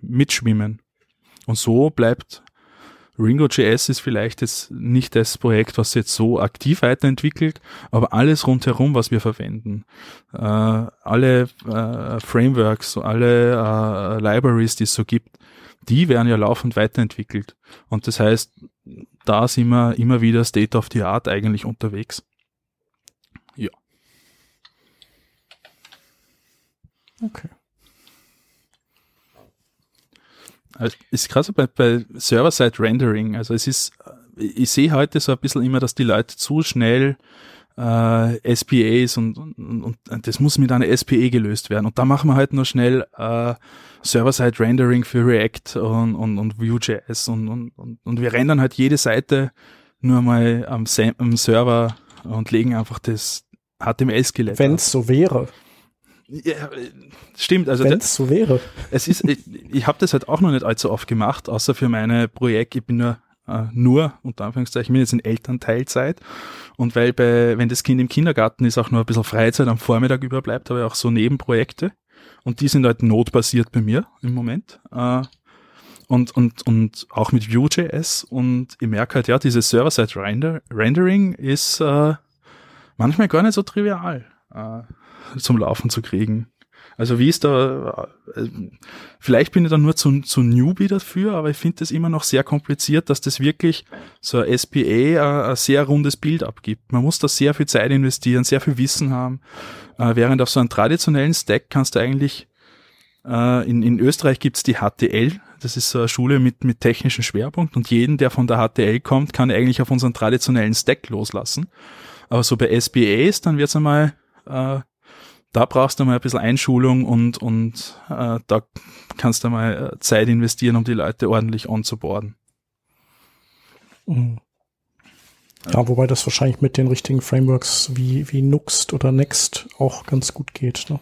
Speaker 3: mitschwimmen. Und so bleibt Ringo.js ist vielleicht jetzt nicht das Projekt, was jetzt so aktiv weiterentwickelt, aber alles rundherum, was wir verwenden, äh, alle äh, Frameworks, alle äh, Libraries, die es so gibt, die werden ja laufend weiterentwickelt. Und das heißt, da sind wir immer wieder State of the Art eigentlich unterwegs. Ja.
Speaker 1: Okay.
Speaker 3: Also ist gerade so bei, bei Server-Side-Rendering. Also es ist, ich sehe heute so ein bisschen immer, dass die Leute zu schnell äh, SPAs und, und, und das muss mit einer SPA gelöst werden. Und da machen wir halt nur schnell äh, Server-Side-Rendering für React und, und, und Vue.js und, und, und, und wir rendern halt jede Seite nur mal am, am Server und legen einfach das HTML-Skelett.
Speaker 1: Wenn es so wäre.
Speaker 3: Ja, stimmt. Also
Speaker 1: wenn es so wäre.
Speaker 3: Es ist, ich, ich habe das halt auch noch nicht allzu oft gemacht, außer für meine Projekte. Ich bin nur äh, nur unter Anführungszeichen, ich bin jetzt in Elternteilzeit und weil bei, wenn das Kind im Kindergarten ist, auch nur ein bisschen Freizeit am Vormittag überbleibt, habe ich auch so Nebenprojekte und die sind halt notbasiert bei mir im Moment. Äh, und, und, und auch mit Vue.js und ich merke halt, ja, dieses Server-Side-Rendering ist äh, manchmal gar nicht so trivial. Äh, zum Laufen zu kriegen. Also wie ist da, äh, vielleicht bin ich da nur zu, zu Newbie dafür, aber ich finde das immer noch sehr kompliziert, dass das wirklich so ein SPA ein, ein sehr rundes Bild abgibt. Man muss da sehr viel Zeit investieren, sehr viel Wissen haben, äh, während auf so einem traditionellen Stack kannst du eigentlich, äh, in, in Österreich gibt's die HTL, das ist so eine Schule mit, mit technischem Schwerpunkt und jeden, der von der HTL kommt, kann eigentlich auf unseren traditionellen Stack loslassen. Aber so bei SPAs, dann wird's einmal äh, da brauchst du mal ein bisschen Einschulung und, und äh, da kannst du mal äh, Zeit investieren, um die Leute ordentlich onzuboarden.
Speaker 1: Mhm. Ja, wobei das wahrscheinlich mit den richtigen Frameworks wie, wie Nuxt oder Next auch ganz gut geht. Ne?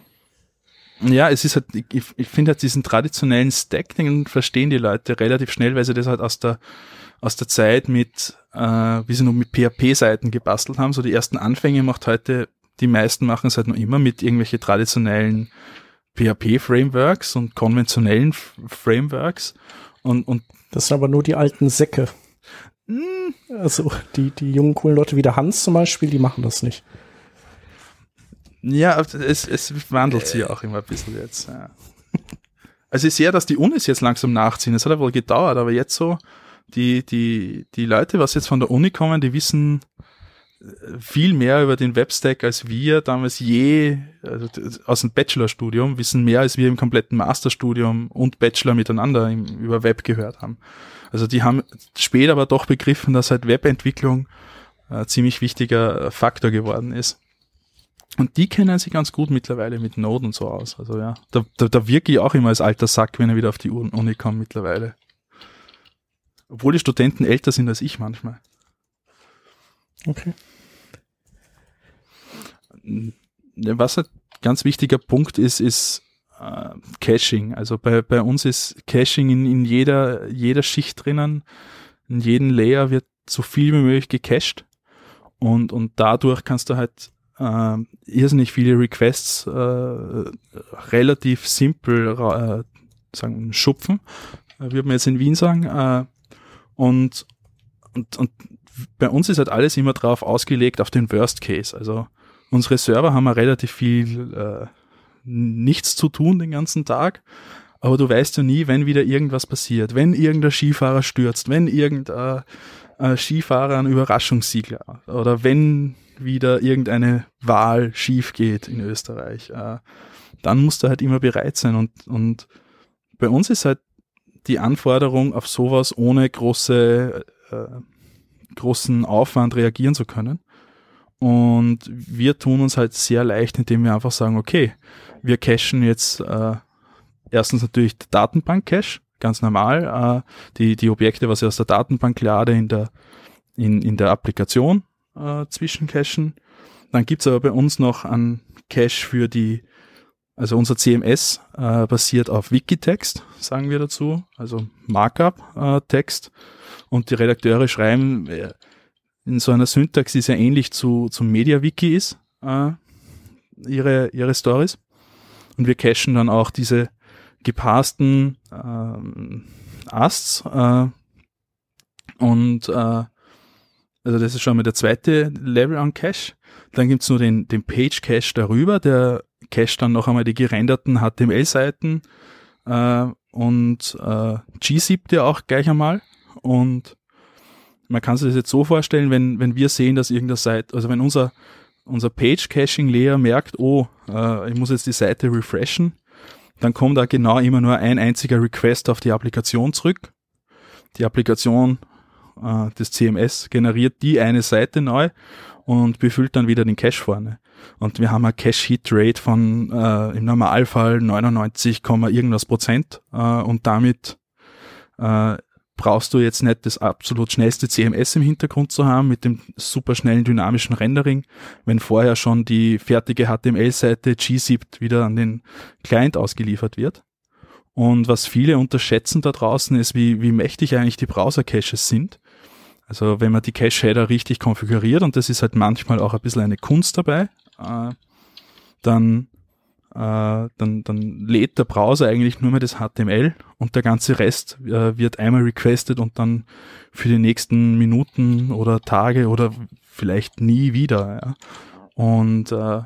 Speaker 3: Ja, es ist halt, ich, ich finde halt diesen traditionellen Stack, den verstehen die Leute relativ schnell, weil sie das halt aus der, aus der Zeit mit, äh, wie sie noch mit PHP-Seiten gebastelt haben. So die ersten Anfänge macht heute die meisten machen es halt noch immer mit irgendwelche traditionellen PHP-Frameworks und konventionellen Frameworks. Und, und
Speaker 1: das sind aber nur die alten Säcke. Hm. Also die, die jungen, coolen Leute wie der Hans zum Beispiel, die machen das nicht.
Speaker 3: Ja, es, es wandelt sich auch immer ein bisschen jetzt. Ja. Also ich sehe, dass die Unis jetzt langsam nachziehen. Es hat ja wohl gedauert, aber jetzt so, die, die, die Leute, was jetzt von der Uni kommen, die wissen, viel mehr über den Webstack als wir damals je also aus dem Bachelorstudium wissen mehr als wir im kompletten Masterstudium und Bachelor miteinander im, über Web gehört haben. Also die haben später aber doch begriffen, dass halt Webentwicklung ein ziemlich wichtiger Faktor geworden ist. Und die kennen sich ganz gut mittlerweile mit Node und so aus. Also ja, da, da, da wirke ich auch immer als alter Sack, wenn er wieder auf die Uni kommt mittlerweile. Obwohl die Studenten älter sind als ich manchmal.
Speaker 1: Okay.
Speaker 3: Was ein ganz wichtiger Punkt ist, ist äh, Caching. Also bei, bei uns ist Caching in, in jeder, jeder Schicht drinnen. In jedem Layer wird so viel wie möglich gecached. Und, und dadurch kannst du halt äh, irrsinnig viele Requests äh, relativ simpel äh, sagen, schupfen, äh, würde man jetzt in Wien sagen. Äh, und, und, und bei uns ist halt alles immer drauf ausgelegt auf den Worst Case. Also unsere Server haben ja relativ viel äh, nichts zu tun den ganzen Tag. Aber du weißt ja nie, wenn wieder irgendwas passiert, wenn irgendein Skifahrer stürzt, wenn irgendein äh, Skifahrer einen Überraschungssieg oder wenn wieder irgendeine Wahl schief geht in Österreich, äh, dann musst du halt immer bereit sein. Und, und bei uns ist halt die Anforderung auf sowas ohne große, äh, großen Aufwand reagieren zu können. Und wir tun uns halt sehr leicht, indem wir einfach sagen, okay, wir cachen jetzt äh, erstens natürlich Datenbank-Cache, ganz normal, äh, die, die Objekte, was ich aus der Datenbank lade, in der, in, in der Applikation äh, zwischencachen. Dann gibt's aber bei uns noch einen Cache für die, also unser CMS äh, basiert auf Wikitext, sagen wir dazu, also Markup-Text. Äh, und die Redakteure schreiben äh, in so einer Syntax, die sehr ähnlich zu, zum MediaWiki ist, äh, ihre, ihre Stories. Und wir cachen dann auch diese gepassten ähm, Asts äh, und äh, also das ist schon mal der zweite Level an Cache. Dann gibt's nur den, den Page Cache darüber, der cache dann noch einmal die gerenderten HTML-Seiten äh, und äh, G-Zip ja auch gleich einmal. Und man kann sich das jetzt so vorstellen, wenn, wenn wir sehen, dass irgendeine Seite, also wenn unser, unser Page-Caching-Layer merkt, oh, äh, ich muss jetzt die Seite refreshen, dann kommt da genau immer nur ein einziger Request auf die Applikation zurück. Die Applikation äh, des CMS generiert die eine Seite neu und befüllt dann wieder den Cache vorne. Und wir haben eine Cache-Hit-Rate von äh, im Normalfall 99, irgendwas Prozent äh, und damit äh, brauchst du jetzt nicht das absolut schnellste CMS im Hintergrund zu haben mit dem super schnellen dynamischen Rendering, wenn vorher schon die fertige HTML-Seite gzipped wieder an den Client ausgeliefert wird. Und was viele unterschätzen da draußen ist, wie, wie mächtig eigentlich die Browser-Caches sind. Also wenn man die Cache-Header richtig konfiguriert, und das ist halt manchmal auch ein bisschen eine Kunst dabei, äh, dann, äh, dann, dann lädt der Browser eigentlich nur mehr das HTML und der ganze Rest äh, wird einmal requested und dann für die nächsten Minuten oder Tage oder vielleicht nie wieder. Ja. Und äh,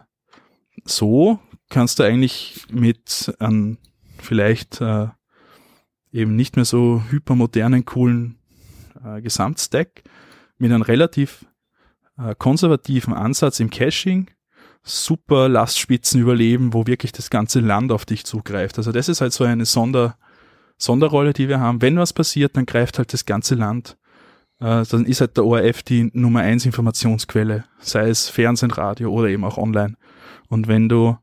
Speaker 3: so kannst du eigentlich mit einem vielleicht äh, eben nicht mehr so hypermodernen, coolen äh, Gesamtstack mit einem relativ äh, konservativen Ansatz im Caching super Lastspitzen überleben, wo wirklich das ganze Land auf dich zugreift. Also das ist halt so eine Sonder, Sonderrolle, die wir haben. Wenn was passiert, dann greift halt das ganze Land. Äh, dann ist halt der ORF die Nummer eins Informationsquelle, sei es Fernsehen, Radio oder eben auch online. Und wenn du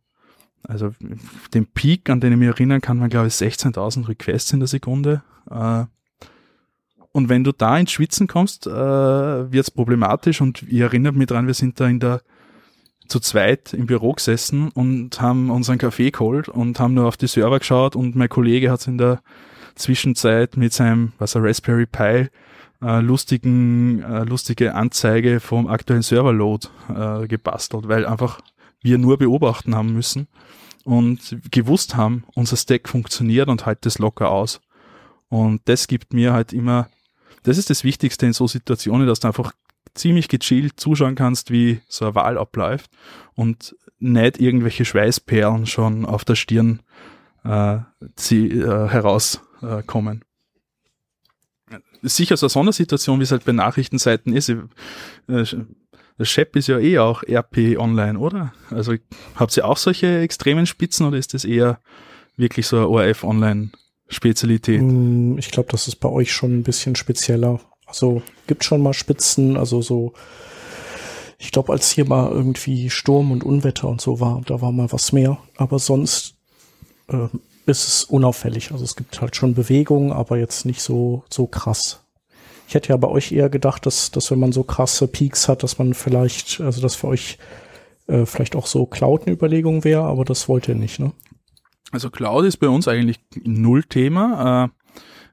Speaker 3: also den Peak, an den ich mich erinnern kann, waren glaube ich 16.000 Requests in der Sekunde. Äh, und wenn du da ins Schwitzen kommst, äh, wird es problematisch. Und ich erinnere mich dran, wir sind da in der zu zweit im Büro gesessen und haben unseren Kaffee geholt und haben nur auf die Server geschaut und mein Kollege hat in der Zwischenzeit mit seinem, was er Raspberry Pi, äh, lustigen, äh, lustige Anzeige vom aktuellen Serverload äh, gebastelt, weil einfach wir nur beobachten haben müssen und gewusst haben, unser Stack funktioniert und halt das locker aus. Und das gibt mir halt immer, das ist das Wichtigste in so Situationen, dass du einfach ziemlich gechillt zuschauen kannst, wie so eine Wahl abläuft und nicht irgendwelche Schweißperlen schon auf der Stirn äh, sie, äh, herauskommen. Äh, Sicher so eine Sondersituation, wie es halt bei Nachrichtenseiten ist. Äh, Das Shep ist ja eh auch RP online, oder? Also habt ihr auch solche extremen Spitzen oder ist das eher wirklich so eine ORF online Spezialität?
Speaker 1: Mm, ich glaube, das ist bei euch schon ein bisschen spezieller. Also gibt schon mal Spitzen, also so ich glaube, als hier mal irgendwie Sturm und Unwetter und so war, da war mal was mehr. Aber sonst äh, ist es unauffällig. Also es gibt halt schon Bewegungen, aber jetzt nicht so, so krass. Ich hätte ja bei euch eher gedacht, dass, dass wenn man so krasse Peaks hat, dass man vielleicht, also dass für euch äh, vielleicht auch so Cloud eine Überlegung wäre, aber das wollt ihr nicht, ne?
Speaker 3: Also Cloud ist bei uns eigentlich null Thema. Äh,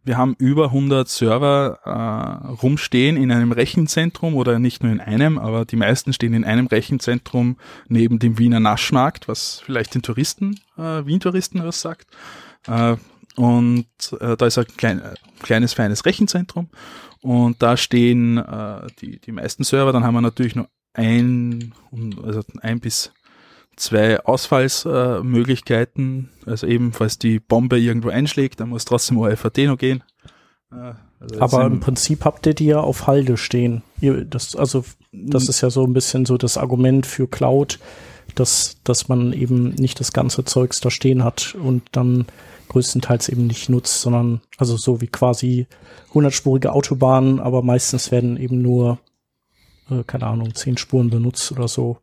Speaker 3: wir haben über 100 Server äh, rumstehen in einem Rechenzentrum oder nicht nur in einem, aber die meisten stehen in einem Rechenzentrum neben dem Wiener Naschmarkt, was vielleicht den Touristen, äh, Wien-Touristen was sagt. Äh, und äh, da ist ein klein, kleines, feines Rechenzentrum und da stehen äh, die, die meisten Server. Dann haben wir natürlich nur ein, also ein bis zwei Ausfallsmöglichkeiten. also eben, falls die Bombe irgendwo einschlägt, dann muss trotzdem OFAT noch gehen.
Speaker 1: Äh, also Aber im Prinzip habt ihr die ja auf Halde stehen. Ihr, das, also, das ist ja so ein bisschen so das Argument für Cloud, dass, dass man eben nicht das ganze Zeugs da stehen hat und dann größtenteils eben nicht nutzt, sondern also so wie quasi hundertspurige Autobahnen, aber meistens werden eben nur, äh, keine Ahnung, zehn Spuren benutzt oder so.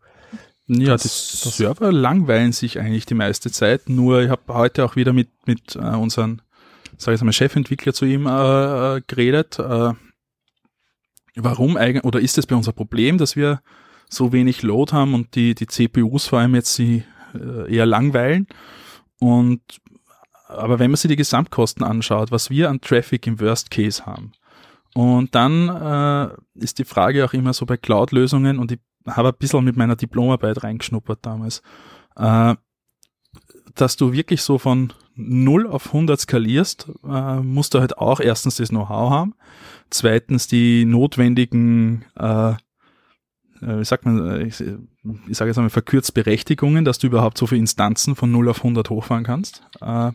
Speaker 3: Ja, das, die Server langweilen sich eigentlich die meiste Zeit. Nur ich habe heute auch wieder mit, mit äh, unseren, sag ich mal, Chefentwickler zu ihm äh, äh, geredet. Äh, warum eigentlich, oder ist es bei uns ein Problem, dass wir so wenig Load haben und die, die CPUs vor allem jetzt sie äh, eher langweilen? Und aber wenn man sich die Gesamtkosten anschaut, was wir an Traffic im Worst Case haben, und dann äh, ist die Frage auch immer so bei Cloud-Lösungen, und ich habe ein bisschen mit meiner Diplomarbeit reingeschnuppert damals, äh, dass du wirklich so von 0 auf 100 skalierst, äh, musst du halt auch erstens das Know-how haben, zweitens die notwendigen, äh, äh wie sagt man, äh, ich, ich sage jetzt einmal verkürzt Berechtigungen, dass du überhaupt so viele Instanzen von 0 auf 100 hochfahren kannst. Äh,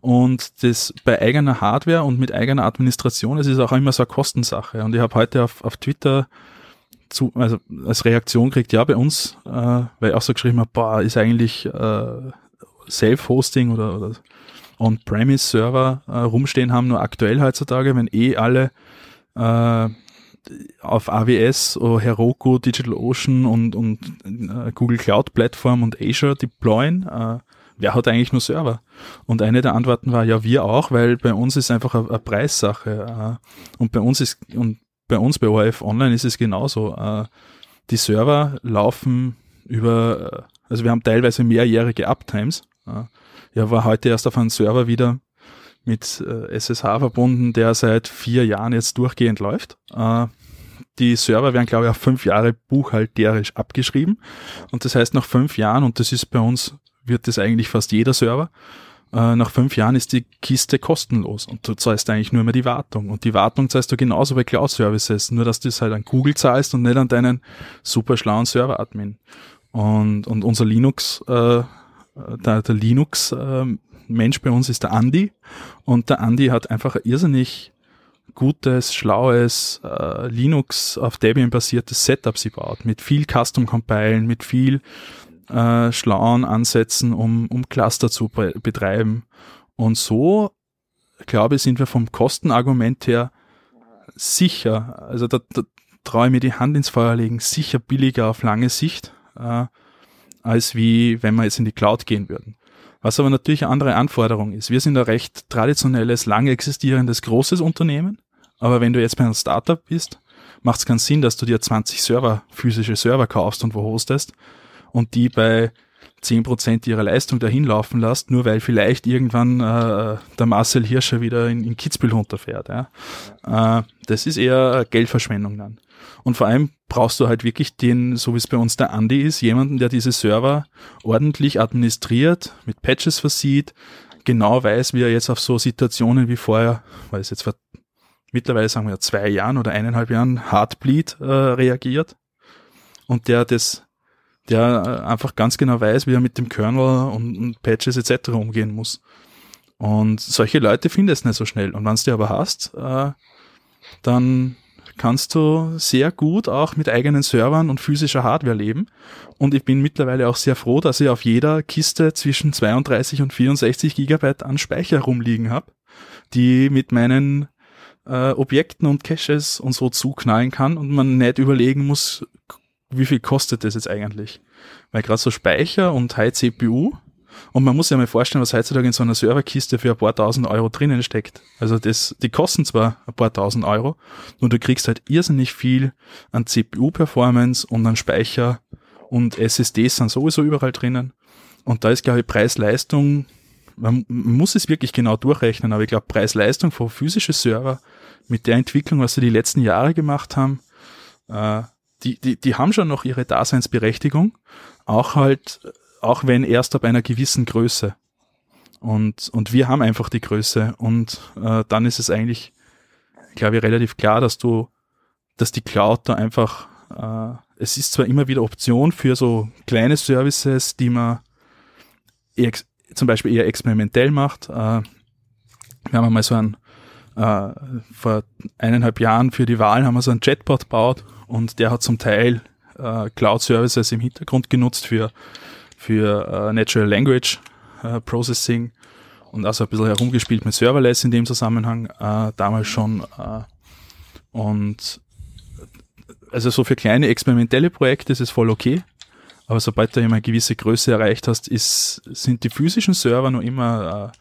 Speaker 3: und das bei eigener Hardware und mit eigener Administration, es ist auch immer so eine Kostensache. Und ich habe heute auf, auf Twitter zu, also als Reaktion kriegt, ja, bei uns, äh, weil ich auch so geschrieben habe, boah, ist eigentlich äh, Self-Hosting oder, oder On-Premise-Server äh, rumstehen haben, nur aktuell heutzutage, wenn eh alle äh, auf AWS, oh, Heroku, DigitalOcean und, und äh, Google Cloud Plattform und Azure deployen, äh, wer hat eigentlich nur Server? Und eine der Antworten war, ja, wir auch, weil bei uns ist einfach eine, eine Preissache. Äh, und bei uns ist, und bei uns bei ORF Online ist es genauso. Äh, die Server laufen über, äh, also wir haben teilweise mehrjährige Uptimes. Äh, ja, war heute erst auf einem Server wieder mit äh, SSH verbunden, der seit vier Jahren jetzt durchgehend läuft. Äh, die Server werden, glaube ich, auf fünf Jahre buchhalterisch abgeschrieben. Und das heißt, nach fünf Jahren, und das ist bei uns, wird das eigentlich fast jeder Server, äh, nach fünf Jahren ist die Kiste kostenlos und du zahlst eigentlich nur mehr die Wartung. Und die Wartung zahlst du genauso bei Cloud Services, nur dass du es halt an Google zahlst und nicht an deinen super schlauen Server-Admin. Und, und unser Linux, äh, der, der Linux äh, Mensch bei uns ist der Andy und der Andy hat einfach ein irrsinnig gutes, schlaues äh, Linux auf Debian basiertes Setup sie baut, mit viel Custom Compilen, mit viel äh, schlauen Ansätzen, um, um Cluster zu betreiben. Und so, glaube ich, sind wir vom Kostenargument her sicher, also da, da traue ich mir die Hand ins Feuer legen, sicher billiger auf lange Sicht, äh, als wie wenn wir jetzt in die Cloud gehen würden. Was aber natürlich eine andere Anforderung ist. Wir sind ein recht traditionelles, lange existierendes, großes Unternehmen. Aber wenn du jetzt bei einem Startup bist, macht es keinen Sinn, dass du dir 20 Server, physische Server kaufst und wo hostest, und die bei zehn Prozent ihrer Leistung dahin laufen lässt, nur weil vielleicht irgendwann äh, der Marcel Hirscher wieder in, in Kitzbühel runterfährt. Ja. Äh, das ist eher Geldverschwendung dann. Und vor allem brauchst du halt wirklich den, so wie es bei uns der Andi ist, jemanden, der diese Server ordentlich administriert, mit Patches versieht, genau weiß, wie er jetzt auf so Situationen wie vorher, weil es jetzt vor mittlerweile sagen wir zwei Jahren oder eineinhalb Jahren Heartbleed äh, reagiert und der das der äh, einfach ganz genau weiß, wie er mit dem Kernel und, und Patches etc. umgehen muss. Und solche Leute findest du nicht so schnell. Und wenn du die aber hast, äh, dann kannst du sehr gut auch mit eigenen Servern und physischer Hardware leben. Und ich bin mittlerweile auch sehr froh, dass ich auf jeder Kiste zwischen 32 und 64 Gigabyte an Speicher rumliegen habe, die mit meinen äh, Objekten und Caches und so zuknallen kann und man nicht überlegen muss, wie viel kostet das jetzt eigentlich. Weil gerade so Speicher und High CPU und man muss ja mal vorstellen, was heutzutage in so einer Serverkiste für ein paar tausend Euro drinnen steckt. Also das, die kosten zwar ein paar tausend Euro, nur du kriegst halt irrsinnig viel an CPU-Performance und an Speicher und SSDs sind sowieso überall drinnen. Und da ist, glaube ich, Preis-Leistung, man muss es wirklich genau durchrechnen, aber ich glaube, Preis-Leistung für physische Server mit der Entwicklung, was sie die letzten Jahre gemacht haben, äh, die, die, die haben schon noch ihre Daseinsberechtigung. Auch halt auch wenn erst ab einer gewissen Größe. Und, und wir haben einfach die Größe. Und äh, dann ist es eigentlich, glaube ich, relativ klar, dass du, dass die Cloud da einfach, äh, es ist zwar immer wieder Option für so kleine Services, die man eher, zum Beispiel eher experimentell macht. Äh, wir haben einmal so ein, äh, vor eineinhalb Jahren für die Wahl haben wir so einen Chatbot gebaut und der hat zum Teil äh, Cloud-Services im Hintergrund genutzt für für äh, Natural Language äh, Processing und also ein bisschen herumgespielt mit Serverless in dem Zusammenhang äh, damals schon. Äh, und also so für kleine experimentelle Projekte ist es voll okay. Aber sobald du immer eine gewisse Größe erreicht hast, ist, sind die physischen Server noch immer äh,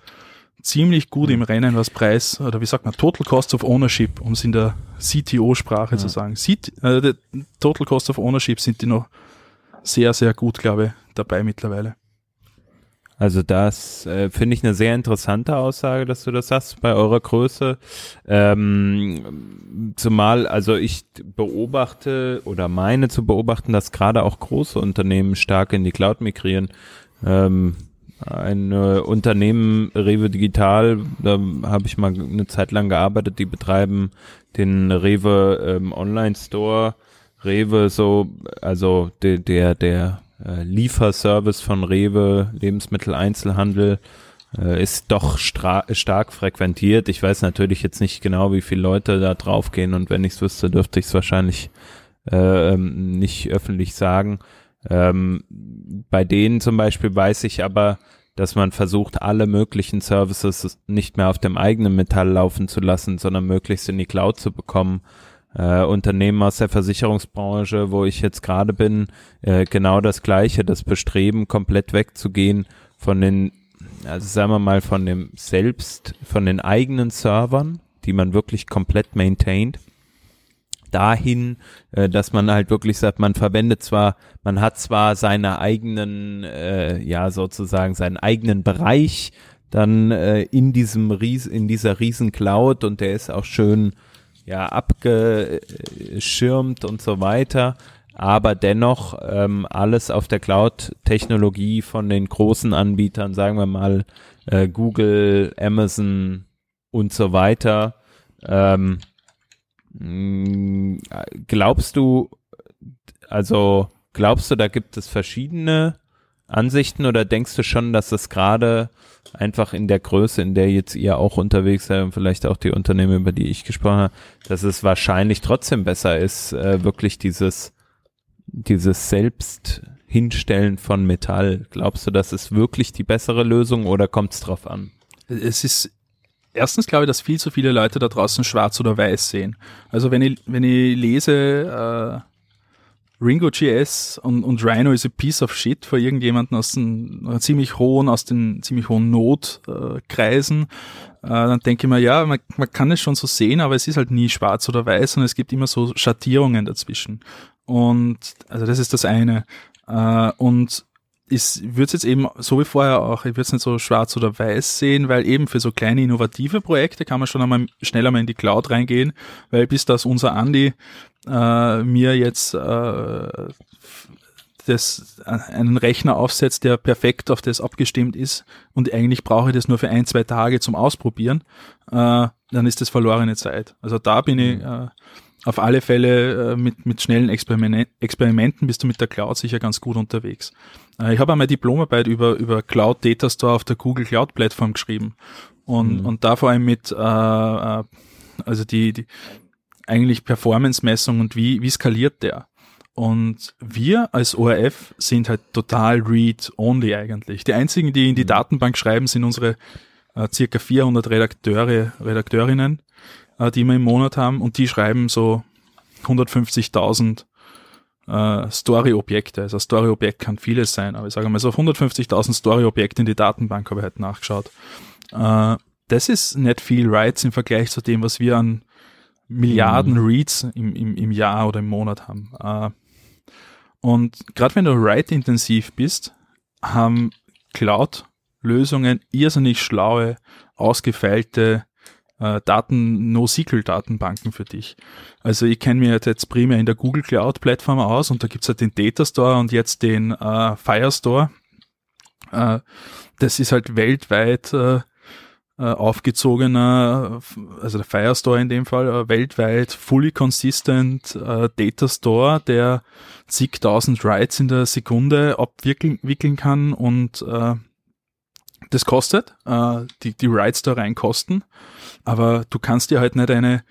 Speaker 3: ziemlich gut im Rennen, was Preis, oder wie sagt man, Total Cost of Ownership, um es in der CTO-Sprache ja. zu sagen. CT, äh, Total Cost of Ownership sind die noch sehr, sehr gut, glaube ich, dabei mittlerweile.
Speaker 2: Also das äh, finde ich eine sehr interessante Aussage, dass du das hast bei eurer Größe. Ähm, zumal, also ich beobachte oder meine zu beobachten, dass gerade auch große Unternehmen stark in die Cloud migrieren. Ähm, ein äh, Unternehmen, Rewe Digital, da habe ich mal eine Zeit lang gearbeitet, die betreiben den Rewe ähm, Online Store. Rewe so, also de, der, der äh, Lieferservice von Rewe, Lebensmitteleinzelhandel, äh, ist doch stark frequentiert. Ich weiß natürlich jetzt nicht genau, wie viele Leute da draufgehen und wenn ich es wüsste, dürfte ich es wahrscheinlich äh, ähm, nicht öffentlich sagen. Ähm, bei denen zum Beispiel weiß ich aber, dass man versucht, alle möglichen Services nicht mehr auf dem eigenen Metall laufen zu lassen, sondern möglichst in die Cloud zu bekommen. Äh, Unternehmen aus der Versicherungsbranche, wo ich jetzt gerade bin, äh, genau das Gleiche, das Bestreben, komplett wegzugehen von den, also sagen wir mal, von dem selbst, von den eigenen Servern, die man wirklich komplett maintaint, dahin, äh, dass man halt wirklich sagt, man verwendet zwar, man hat zwar seine eigenen, äh, ja sozusagen seinen eigenen Bereich dann äh, in diesem Ries, in dieser riesen Cloud und der ist auch schön ja abgeschirmt und so weiter, aber dennoch ähm, alles auf der Cloud-Technologie von den großen Anbietern, sagen wir mal äh, Google, Amazon und so weiter. Ähm, glaubst du, also glaubst du, da gibt es verschiedene Ansichten oder denkst du schon, dass es gerade einfach in der Größe, in der jetzt ihr auch unterwegs seid und vielleicht auch die Unternehmen, über die ich gesprochen habe, dass es wahrscheinlich trotzdem besser ist, äh, wirklich dieses, dieses selbst Hinstellen von Metall. Glaubst du, das ist wirklich die bessere Lösung oder kommt es drauf an?
Speaker 3: Es ist erstens glaube ich, dass viel zu viele Leute da draußen schwarz oder weiß sehen. Also wenn ich, wenn ich lese, äh, Ringo.js und, und Rhino ist a piece of shit für irgendjemanden aus den ziemlich hohen, aus den ziemlich hohen Notkreisen, äh, dann denke ich mir, ja, man, man kann es schon so sehen, aber es ist halt nie schwarz oder weiß und es gibt immer so Schattierungen dazwischen. Und also das ist das eine. Äh, und ich würde es jetzt eben so wie vorher auch, ich würde es nicht so schwarz oder weiß sehen, weil eben für so kleine innovative Projekte kann man schon einmal schnell einmal in die Cloud reingehen, weil bis das unser Andi äh, mir jetzt äh, das, einen Rechner aufsetzt, der perfekt auf das abgestimmt ist und eigentlich brauche ich das nur für ein, zwei Tage zum Ausprobieren, äh, dann ist das verlorene Zeit. Also da bin ich mhm. äh, auf alle Fälle äh, mit, mit schnellen Experiment, Experimenten bist du mit der Cloud sicher ganz gut unterwegs. Äh, ich habe einmal Diplomarbeit über, über Cloud Data Store auf der Google Cloud Plattform geschrieben und, mhm. und da vor allem mit, äh, äh also die, die eigentlich Performance-Messung und wie, wie skaliert der? Und wir als ORF sind halt total read-only eigentlich. Die einzigen, die in die mhm. Datenbank schreiben, sind unsere äh, circa 400 Redakteure, Redakteurinnen, äh, die wir im Monat haben und die schreiben so 150.000 äh, Story-Objekte. Also Story-Objekt kann vieles sein, aber ich sage mal so 150.000 Story-Objekte in die Datenbank habe ich halt nachgeschaut. Äh, das ist nicht viel Writes im Vergleich zu dem, was wir an Milliarden mhm. Reads im, im, im Jahr oder im Monat haben. Äh, und gerade wenn du write-intensiv bist, haben Cloud-Lösungen irrsinnig schlaue, ausgefeilte äh, Daten, NoSQL-Datenbanken für dich. Also ich kenne mich jetzt primär in der Google Cloud-Plattform aus und da gibt's halt den Data Store und jetzt den äh, Firestore. Äh, das ist halt weltweit äh, äh, aufgezogener, also der Firestore in dem Fall, äh, weltweit fully consistent äh, Data Store, der zigtausend Writes in der Sekunde abwickeln kann und äh, das kostet, äh, die, die Writes da rein kosten, aber du kannst dir halt nicht eine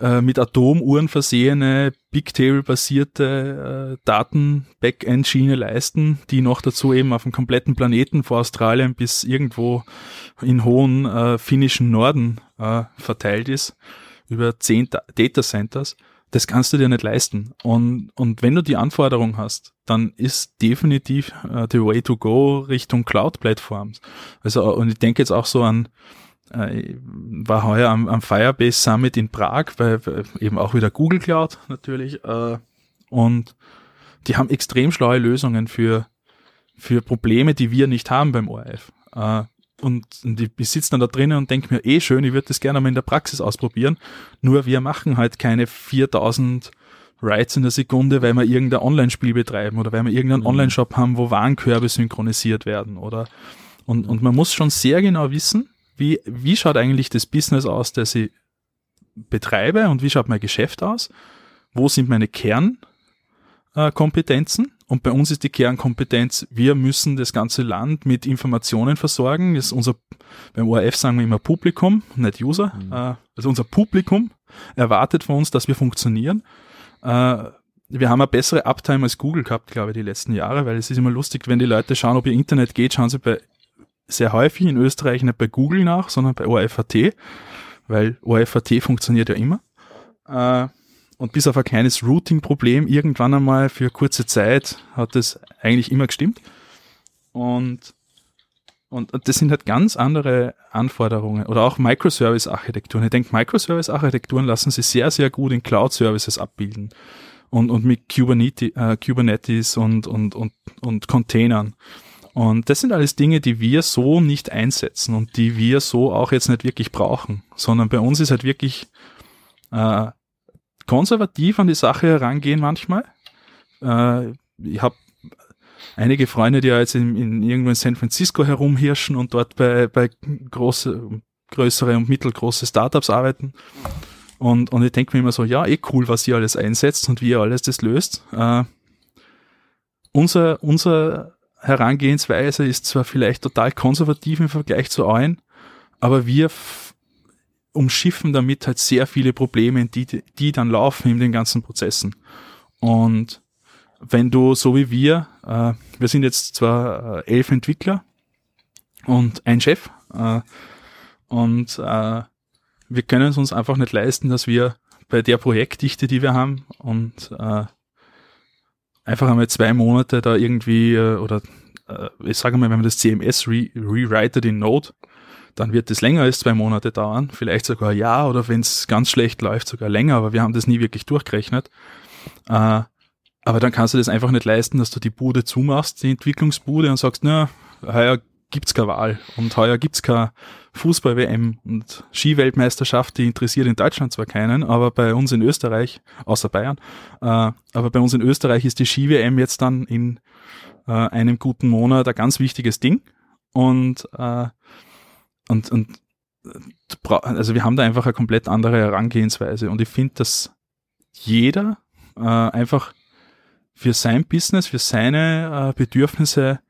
Speaker 3: äh, mit Atomuhren versehene Bigtable-basierte äh, Daten-Backend-Schiene leisten, die noch dazu eben auf dem kompletten Planeten vor Australien bis irgendwo in hohen äh, finnischen Norden äh, verteilt ist, über zehn Data Centers. Das kannst du dir nicht leisten. Und, und wenn du die Anforderung hast, dann ist definitiv äh, the way to go Richtung Cloud-Plattforms. Also, und ich denke jetzt auch so an, äh, war heuer am, am Firebase Summit in Prag, weil, eben auch wieder Google Cloud natürlich. Äh, und die haben extrem schlaue Lösungen für, für Probleme, die wir nicht haben beim ORF. Äh, und, und ich sitze dann da drinnen und denke mir, eh schön, ich würde das gerne mal in der Praxis ausprobieren. Nur wir machen halt keine 4000 Writes in der Sekunde, weil wir irgendein Online-Spiel betreiben oder weil wir irgendeinen mhm. Online-Shop haben, wo Warenkörbe synchronisiert werden oder und, und man muss schon sehr genau wissen, wie, wie schaut eigentlich das Business aus, das ich betreibe und wie schaut mein Geschäft aus? Wo sind meine Kernkompetenzen? Und bei uns ist die Kernkompetenz, wir müssen das ganze Land mit Informationen versorgen. Das ist unser, beim ORF sagen wir immer Publikum, nicht User. Mhm. Äh, also unser Publikum erwartet von uns, dass wir funktionieren. Äh, wir haben eine bessere Uptime als Google gehabt, glaube ich, die letzten Jahre, weil es ist immer lustig, wenn die Leute schauen, ob ihr Internet geht, schauen sie bei sehr häufig in Österreich nicht bei Google nach, sondern bei ORFAT, weil ORFAT funktioniert ja immer. Äh, und bis auf ein kleines Routing-Problem irgendwann einmal für kurze Zeit hat das eigentlich immer gestimmt. Und, und, und das sind halt ganz andere Anforderungen oder auch Microservice-Architekturen. Ich denke, Microservice-Architekturen lassen sich sehr, sehr gut in Cloud-Services abbilden und, und mit Kubernetes, äh, Kubernetes und, und, und, und Containern. Und das sind alles Dinge, die wir so nicht einsetzen und die wir so auch jetzt nicht wirklich brauchen, sondern bei uns ist halt wirklich äh, konservativ an die Sache herangehen manchmal. Äh, ich habe einige Freunde, die ja jetzt in, in irgendwo in San Francisco herumhirschen und dort bei, bei große, größere und mittelgroße Startups arbeiten. Und, und ich denke mir immer so, ja, eh cool, was ihr alles einsetzt und wie ihr alles das löst. Äh, unser, unser Herangehensweise ist zwar vielleicht total konservativ im Vergleich zu euren, aber wir umschiffen damit halt sehr viele Probleme, die, die dann laufen in den ganzen Prozessen. Und wenn du, so wie wir, äh, wir sind jetzt zwar äh, elf Entwickler und ein Chef, äh, und äh, wir können es uns einfach nicht leisten, dass wir bei der Projektdichte, die wir haben, und äh, einfach einmal zwei Monate da irgendwie äh, oder äh, ich sage mal, wenn man das CMS re rewritet in Node, dann wird das länger als zwei Monate dauern, vielleicht sogar ein Jahr oder wenn es ganz schlecht läuft, sogar länger, aber wir haben das nie wirklich durchgerechnet. Äh, aber dann kannst du das einfach nicht leisten, dass du die Bude zumachst, die Entwicklungsbude und sagst, na, heuer gibt's keine Wahl. Und heuer gibt's keine Fußball-WM und Skiweltmeisterschaft, die interessiert in Deutschland zwar keinen, aber bei uns in Österreich, außer Bayern, äh, aber bei uns in Österreich ist die Ski-WM jetzt dann in äh, einem guten Monat ein ganz wichtiges Ding. Und äh, und und also wir haben da einfach eine komplett andere Herangehensweise. Und ich finde, dass jeder äh, einfach für sein Business, für seine äh, Bedürfnisse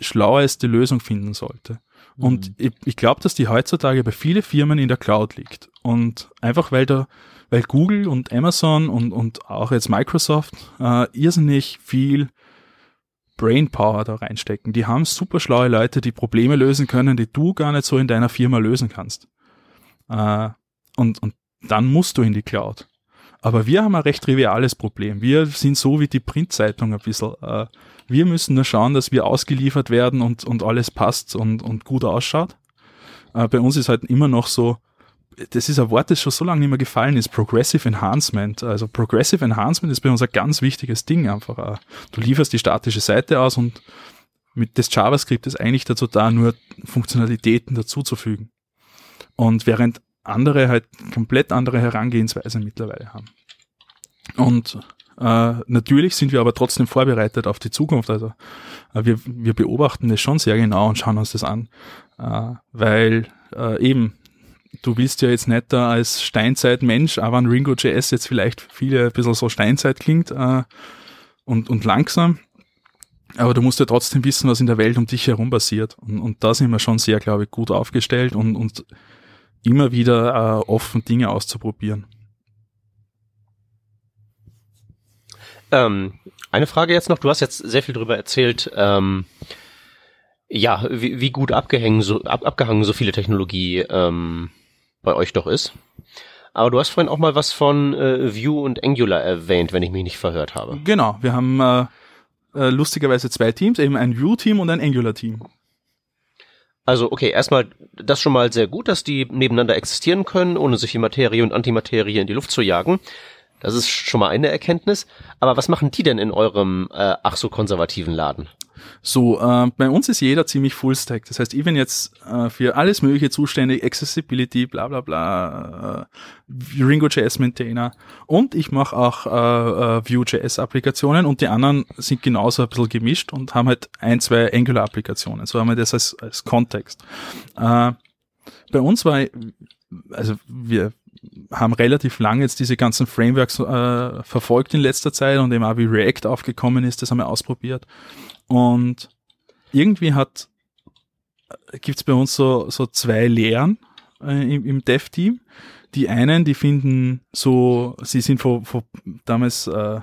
Speaker 3: schlaueste Lösung finden sollte. Und mhm. ich, ich glaube, dass die heutzutage bei vielen Firmen in der Cloud liegt. Und einfach weil da, weil Google und Amazon und, und auch jetzt Microsoft äh, irrsinnig viel Brainpower da reinstecken. Die haben super schlaue Leute, die Probleme lösen können, die du gar nicht so in deiner Firma lösen kannst. Äh, und, und dann musst du in die Cloud. Aber wir haben ein recht triviales Problem. Wir sind so wie die Printzeitung ein bisschen. Äh, wir müssen nur schauen, dass wir ausgeliefert werden und, und alles passt und, und gut ausschaut. Äh, bei uns ist halt immer noch so, das ist ein Wort, das schon so lange nicht mehr gefallen ist, Progressive Enhancement. Also Progressive Enhancement ist bei uns ein ganz wichtiges Ding einfach. Du lieferst die statische Seite aus und mit des JavaScript ist eigentlich dazu da, nur Funktionalitäten dazuzufügen. Und während andere halt komplett andere Herangehensweise mittlerweile haben. Und äh, natürlich sind wir aber trotzdem vorbereitet auf die Zukunft. Also äh, wir, wir beobachten das schon sehr genau und schauen uns das an, äh, weil äh, eben du willst ja jetzt nicht da als Steinzeit-Mensch, aber ein Ringo.js jetzt vielleicht viele ein bisschen so Steinzeit klingt äh, und, und langsam, aber du musst ja trotzdem wissen, was in der Welt um dich herum passiert. Und, und da sind wir schon sehr, glaube ich, gut aufgestellt und, und immer wieder äh, offen, Dinge auszuprobieren.
Speaker 4: Ähm, eine Frage jetzt noch, du hast jetzt sehr viel darüber erzählt, ähm, ja, wie, wie gut abgehängt so, ab, abgehangen so viele Technologie ähm, bei euch doch ist. Aber du hast vorhin auch mal was von äh, Vue und Angular erwähnt, wenn ich mich nicht verhört habe.
Speaker 3: Genau, wir haben äh, äh, lustigerweise zwei Teams, eben ein Vue-Team und ein Angular-Team.
Speaker 4: Also okay, erstmal das schon mal sehr gut, dass die nebeneinander existieren können, ohne sich die Materie und Antimaterie in die Luft zu jagen. Das ist schon mal eine Erkenntnis. Aber was machen die denn in eurem äh, ach so konservativen Laden?
Speaker 3: So, äh, bei uns ist jeder ziemlich Fullstack. Das heißt, ich bin jetzt äh, für alles Mögliche zuständig, Accessibility, bla bla bla, äh, Ringo.js Maintainer und ich mache auch äh, äh, Vue.js Applikationen und die anderen sind genauso ein bisschen gemischt und haben halt ein, zwei Angular Applikationen. So haben wir das als, als Kontext. Äh, bei uns war, also wir haben relativ lange jetzt diese ganzen Frameworks äh, verfolgt in letzter Zeit und eben auch wie React aufgekommen ist, das haben wir ausprobiert. Und irgendwie hat gibt's bei uns so, so zwei Lehren äh, im, im Dev-Team. Die einen, die finden so, sie sind von, von damals äh,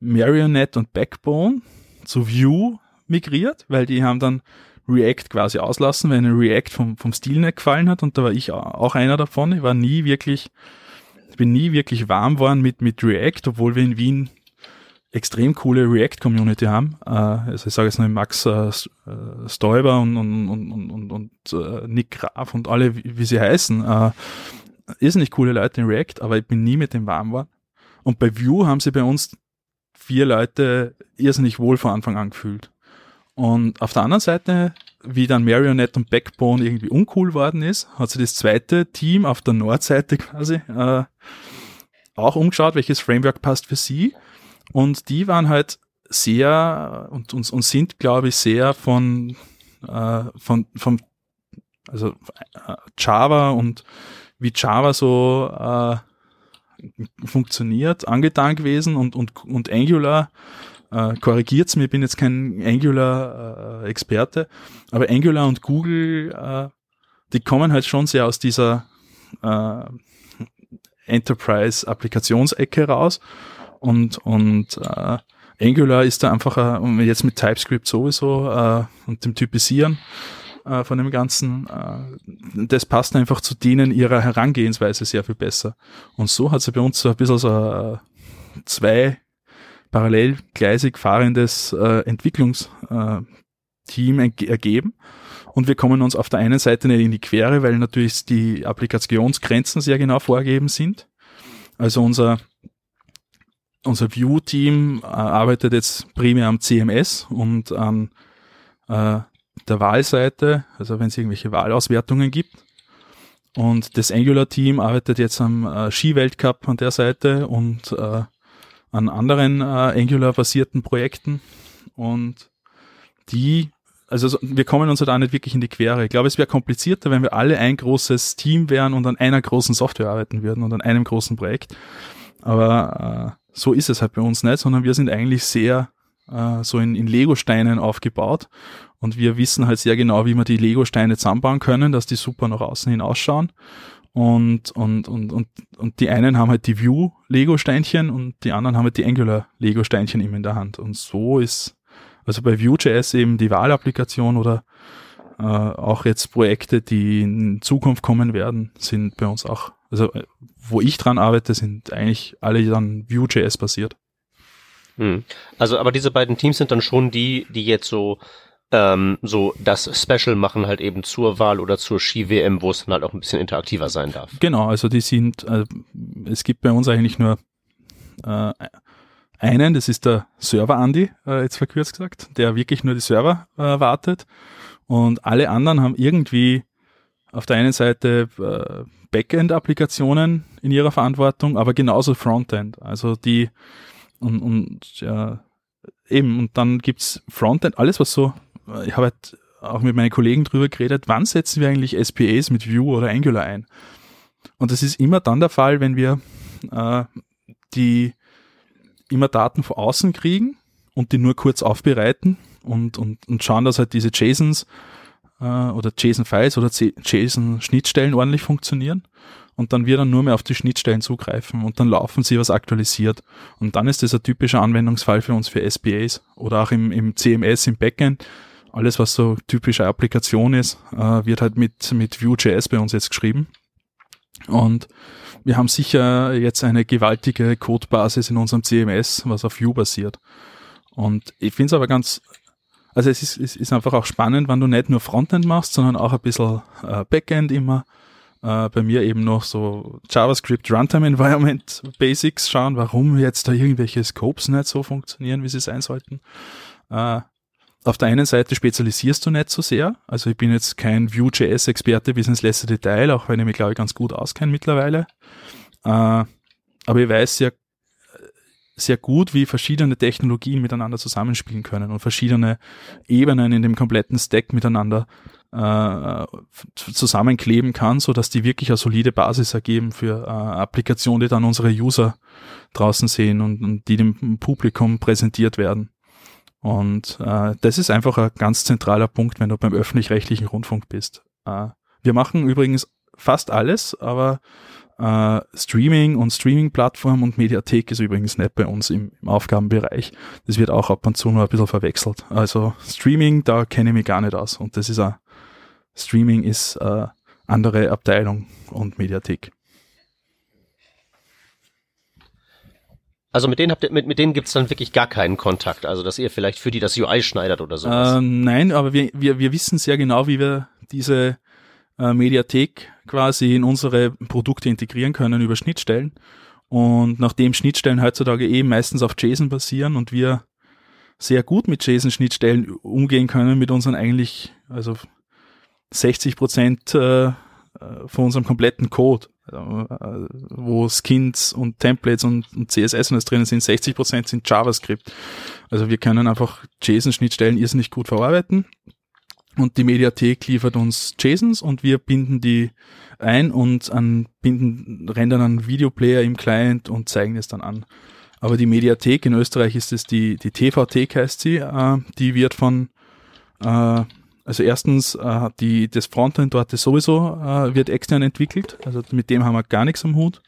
Speaker 3: Marionette und Backbone zu Vue migriert, weil die haben dann React quasi auslassen, weil ihnen React vom, vom Stil nicht gefallen hat und da war ich auch einer davon. Ich war nie wirklich, ich bin nie wirklich warm worden mit, mit React, obwohl wir in Wien extrem coole React-Community haben. Äh, also ich sage jetzt nur Max äh, äh Stoiber und, und, und, und, und äh, Nick Graf und alle, wie, wie sie heißen. Äh, nicht coole Leute in React, aber ich bin nie mit dem warm geworden. Und bei Vue haben sie bei uns vier Leute irrsinnig wohl von Anfang an gefühlt. Und auf der anderen Seite, wie dann Marionette und Backbone irgendwie uncool worden ist, hat sich das zweite Team auf der Nordseite quasi äh, auch umgeschaut, welches Framework passt für sie und die waren halt sehr und, und, und sind, glaube ich, sehr von, äh, von, von also äh, Java und wie Java so äh, funktioniert, angetan gewesen und, und, und Angular, äh, korrigiert's mir, ich bin jetzt kein Angular-Experte, äh, aber Angular und Google, äh, die kommen halt schon sehr aus dieser äh, Enterprise-Applikationsecke raus und, und äh, Angular ist da einfach, äh, jetzt mit TypeScript sowieso äh, und dem Typisieren äh, von dem Ganzen, äh, das passt einfach zu denen ihrer Herangehensweise sehr viel besser. Und so hat es bei uns so ein bisschen so äh, zwei parallel gleisig fahrendes äh, Entwicklungsteam äh, ergeben. Und wir kommen uns auf der einen Seite nicht in die Quere, weil natürlich die Applikationsgrenzen sehr genau vorgegeben sind. Also unser unser View-Team äh, arbeitet jetzt primär am CMS und an äh, der Wahlseite, also wenn es irgendwelche Wahlauswertungen gibt. Und das Angular-Team arbeitet jetzt am äh, Ski-Weltcup an der Seite und äh, an anderen äh, Angular-basierten Projekten. Und die, also wir kommen uns halt auch nicht wirklich in die Quere. Ich glaube, es wäre komplizierter, wenn wir alle ein großes Team wären und an einer großen Software arbeiten würden und an einem großen Projekt. Aber äh, so ist es halt bei uns nicht, sondern wir sind eigentlich sehr äh, so in, in Lego-Steinen aufgebaut. Und wir wissen halt sehr genau, wie wir die Lego-Steine zusammenbauen können, dass die super nach außen hin ausschauen. Und, und, und, und, und die einen haben halt die Vue-Lego-Steinchen und die anderen haben halt die Angular-Lego-Steinchen immer in der Hand. Und so ist, also bei Vue.js eben die Wahlapplikation oder äh, auch jetzt Projekte, die in Zukunft kommen werden, sind bei uns auch, also äh, wo ich dran arbeite, sind eigentlich alle dann Vue.js basiert.
Speaker 4: Hm. Also, aber diese beiden Teams sind dann schon die, die jetzt so ähm, so das Special machen halt eben zur Wahl oder zur Ski-WM, wo es dann halt auch ein bisschen interaktiver sein darf.
Speaker 3: Genau, also die sind, äh, es gibt bei uns eigentlich nur äh, einen, das ist der Server Andy, äh, jetzt verkürzt gesagt, der wirklich nur die Server äh, wartet und alle anderen haben irgendwie auf der einen Seite äh, Backend-Applikationen in ihrer Verantwortung, aber genauso Frontend. Also die und, und ja, eben, und dann gibt's Frontend, alles was so ich habe halt auch mit meinen Kollegen drüber geredet, wann setzen wir eigentlich SPAs mit Vue oder Angular ein? Und das ist immer dann der Fall, wenn wir äh, die immer Daten von außen kriegen und die nur kurz aufbereiten und, und, und schauen, dass halt diese JSONs äh, oder JSON-Files oder JSON-Schnittstellen ordentlich funktionieren und dann wir dann nur mehr auf die Schnittstellen zugreifen und dann laufen sie was aktualisiert. Und dann ist das ein typischer Anwendungsfall für uns für SPAs oder auch im, im CMS, im Backend alles, was so typische Applikation ist, äh, wird halt mit, mit Vue.js bei uns jetzt geschrieben. Und wir haben sicher jetzt eine gewaltige Codebasis in unserem CMS, was auf Vue basiert. Und ich finde es aber ganz, also es ist, es ist einfach auch spannend, wenn du nicht nur Frontend machst, sondern auch ein bisschen äh, Backend immer. Äh, bei mir eben noch so JavaScript Runtime Environment Basics schauen, warum jetzt da irgendwelche Scopes nicht so funktionieren, wie sie sein sollten. Äh, auf der einen Seite spezialisierst du nicht so sehr. Also ich bin jetzt kein Vue.js-Experte bis ins letzte Detail, auch wenn ich mich, glaube ich, ganz gut auskenne mittlerweile. Aber ich weiß sehr, sehr gut, wie verschiedene Technologien miteinander zusammenspielen können und verschiedene Ebenen in dem kompletten Stack miteinander äh, zusammenkleben kann, so dass die wirklich eine solide Basis ergeben für äh, Applikationen, die dann unsere User draußen sehen und, und die dem Publikum präsentiert werden. Und äh, das ist einfach ein ganz zentraler Punkt, wenn du beim öffentlich-rechtlichen Rundfunk bist. Äh, wir machen übrigens fast alles, aber äh, Streaming und Streaming-Plattform und Mediathek ist übrigens nicht bei uns im, im, Aufgabenbereich. Das wird auch ab und zu nur ein bisschen verwechselt. Also Streaming, da kenne ich mich gar nicht aus. Und das ist ein Streaming ist äh, andere Abteilung und Mediathek.
Speaker 4: Also mit denen habt ihr, mit, mit denen gibt's dann wirklich gar keinen Kontakt, also dass ihr vielleicht für die das UI schneidert oder sowas.
Speaker 3: Äh, nein, aber wir, wir, wir wissen sehr genau, wie wir diese äh, Mediathek quasi in unsere Produkte integrieren können über Schnittstellen. Und nachdem Schnittstellen heutzutage eben meistens auf JSON basieren und wir sehr gut mit JSON-Schnittstellen umgehen können mit unseren eigentlich, also 60 Prozent äh, von unserem kompletten Code äh, wo Skins und Templates und, und CSS und das drinnen sind, 60% sind JavaScript. Also wir können einfach JSON-Schnittstellen irrsinnig gut verarbeiten und die Mediathek liefert uns JSONs und wir binden die ein und an, binden, rendern einen Videoplayer im Client und zeigen es dann an. Aber die Mediathek in Österreich ist es die, die TVT heißt sie, äh, die wird von äh, also erstens, äh, die, das Frontend dort ist sowieso äh, wird extern entwickelt, also mit dem haben wir gar nichts am Hut.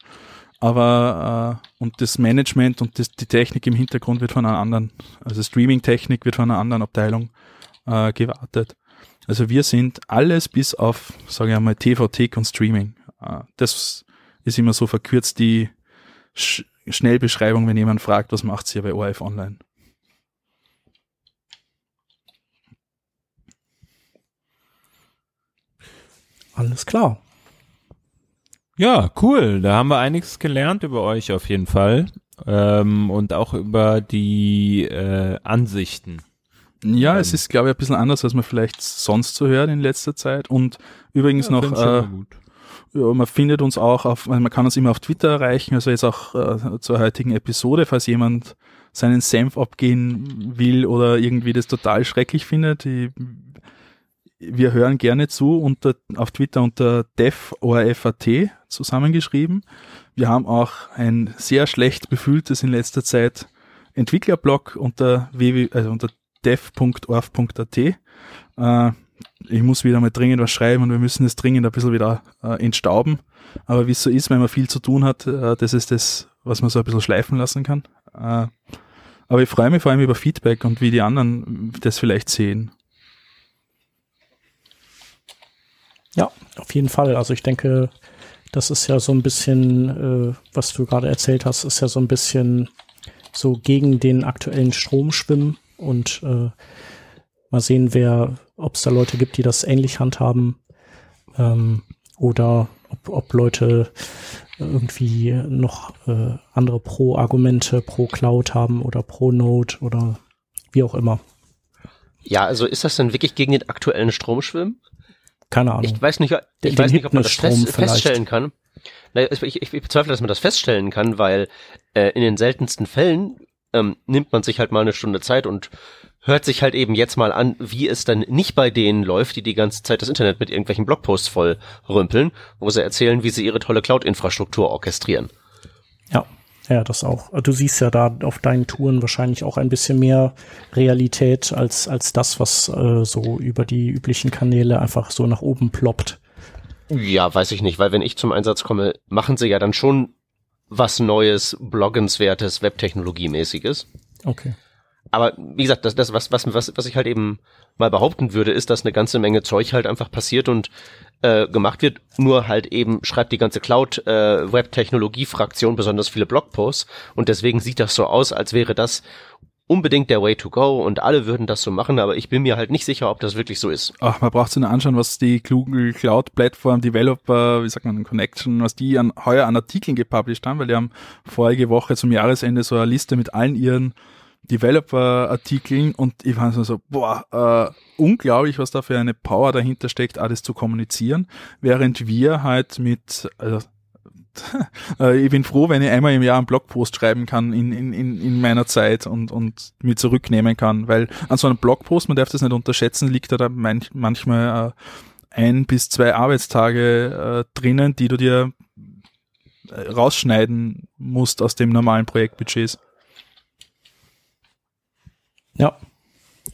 Speaker 3: Aber äh, und das Management und das, die Technik im Hintergrund wird von einer anderen, also Streaming-Technik wird von einer anderen Abteilung äh, gewartet. Also wir sind alles bis auf, sage ich einmal, TVT und Streaming. Äh, das ist immer so verkürzt die Sch Schnellbeschreibung, wenn jemand fragt, was macht ihr bei ORF Online.
Speaker 1: Alles klar.
Speaker 2: Ja, cool. Da haben wir einiges gelernt über euch auf jeden Fall. Ähm, und auch über die äh, Ansichten.
Speaker 3: Ja, ähm, es ist, glaube ich, ein bisschen anders, als man vielleicht sonst so hört in letzter Zeit. Und übrigens ja, noch, äh, ja, man findet uns auch auf, man kann uns immer auf Twitter erreichen, also jetzt auch äh, zur heutigen Episode, falls jemand seinen Senf abgehen will oder irgendwie das total schrecklich findet. Die wir hören gerne zu unter, auf Twitter unter devorfat zusammengeschrieben. Wir haben auch ein sehr schlecht befülltes in letzter Zeit Entwicklerblog unter www, also unter dev.orf.at. Äh, ich muss wieder mal dringend was schreiben und wir müssen es dringend ein bisschen wieder äh, entstauben. Aber wie es so ist, wenn man viel zu tun hat, äh, das ist das, was man so ein bisschen schleifen lassen kann. Äh, aber ich freue mich vor allem über Feedback und wie die anderen das vielleicht sehen.
Speaker 1: Ja, auf jeden Fall. Also ich denke, das ist ja so ein bisschen, äh, was du gerade erzählt hast, ist ja so ein bisschen so gegen den aktuellen Strom schwimmen und äh, mal sehen, wer, ob es da Leute gibt, die das ähnlich handhaben ähm, oder ob, ob Leute irgendwie noch äh, andere Pro-Argumente pro Cloud haben oder pro Node oder wie auch immer.
Speaker 4: Ja, also ist das denn wirklich gegen den aktuellen Strom schwimmen?
Speaker 1: Keine Ahnung.
Speaker 4: Ich weiß nicht, ich weiß nicht ob man das fest, feststellen kann. Ich, ich, ich bezweifle, dass man das feststellen kann, weil äh, in den seltensten Fällen ähm, nimmt man sich halt mal eine Stunde Zeit und hört sich halt eben jetzt mal an, wie es dann nicht bei denen läuft, die die ganze Zeit das Internet mit irgendwelchen Blogposts voll rümpeln, wo sie erzählen, wie sie ihre tolle Cloud-Infrastruktur orchestrieren.
Speaker 1: Ja, ja, das auch. Du siehst ja da auf deinen Touren wahrscheinlich auch ein bisschen mehr Realität als, als das, was äh, so über die üblichen Kanäle einfach so nach oben ploppt.
Speaker 4: Ja, weiß ich nicht, weil wenn ich zum Einsatz komme, machen sie ja dann schon was Neues, Bloggenswertes, Webtechnologiemäßiges.
Speaker 1: Okay.
Speaker 4: Aber wie gesagt, das, das was, was, was, was ich halt eben mal behaupten würde, ist, dass eine ganze Menge Zeug halt einfach passiert und äh, gemacht wird. Nur halt eben schreibt die ganze Cloud-Web-Technologie-Fraktion besonders viele Blogposts und deswegen sieht das so aus, als wäre das unbedingt der Way to go und alle würden das so machen, aber ich bin mir halt nicht sicher, ob das wirklich so ist.
Speaker 3: Ach, man braucht sich nur anschauen, was die Google Cloud Plattform Developer, wie sagt man, Connection, was die an, heuer an Artikeln gepublished haben, weil die haben vorige Woche zum Jahresende so eine Liste mit allen ihren Developer-Artikeln und ich war so, boah, äh, unglaublich, was da für eine Power dahinter steckt, alles zu kommunizieren, während wir halt mit, also ich bin froh, wenn ich einmal im Jahr einen Blogpost schreiben kann in, in, in meiner Zeit und, und mir zurücknehmen kann, weil an so einem Blogpost, man darf das nicht unterschätzen, liegt da, da manch, manchmal äh, ein bis zwei Arbeitstage äh, drinnen, die du dir äh, rausschneiden musst aus dem normalen Projektbudgets.
Speaker 1: Ja.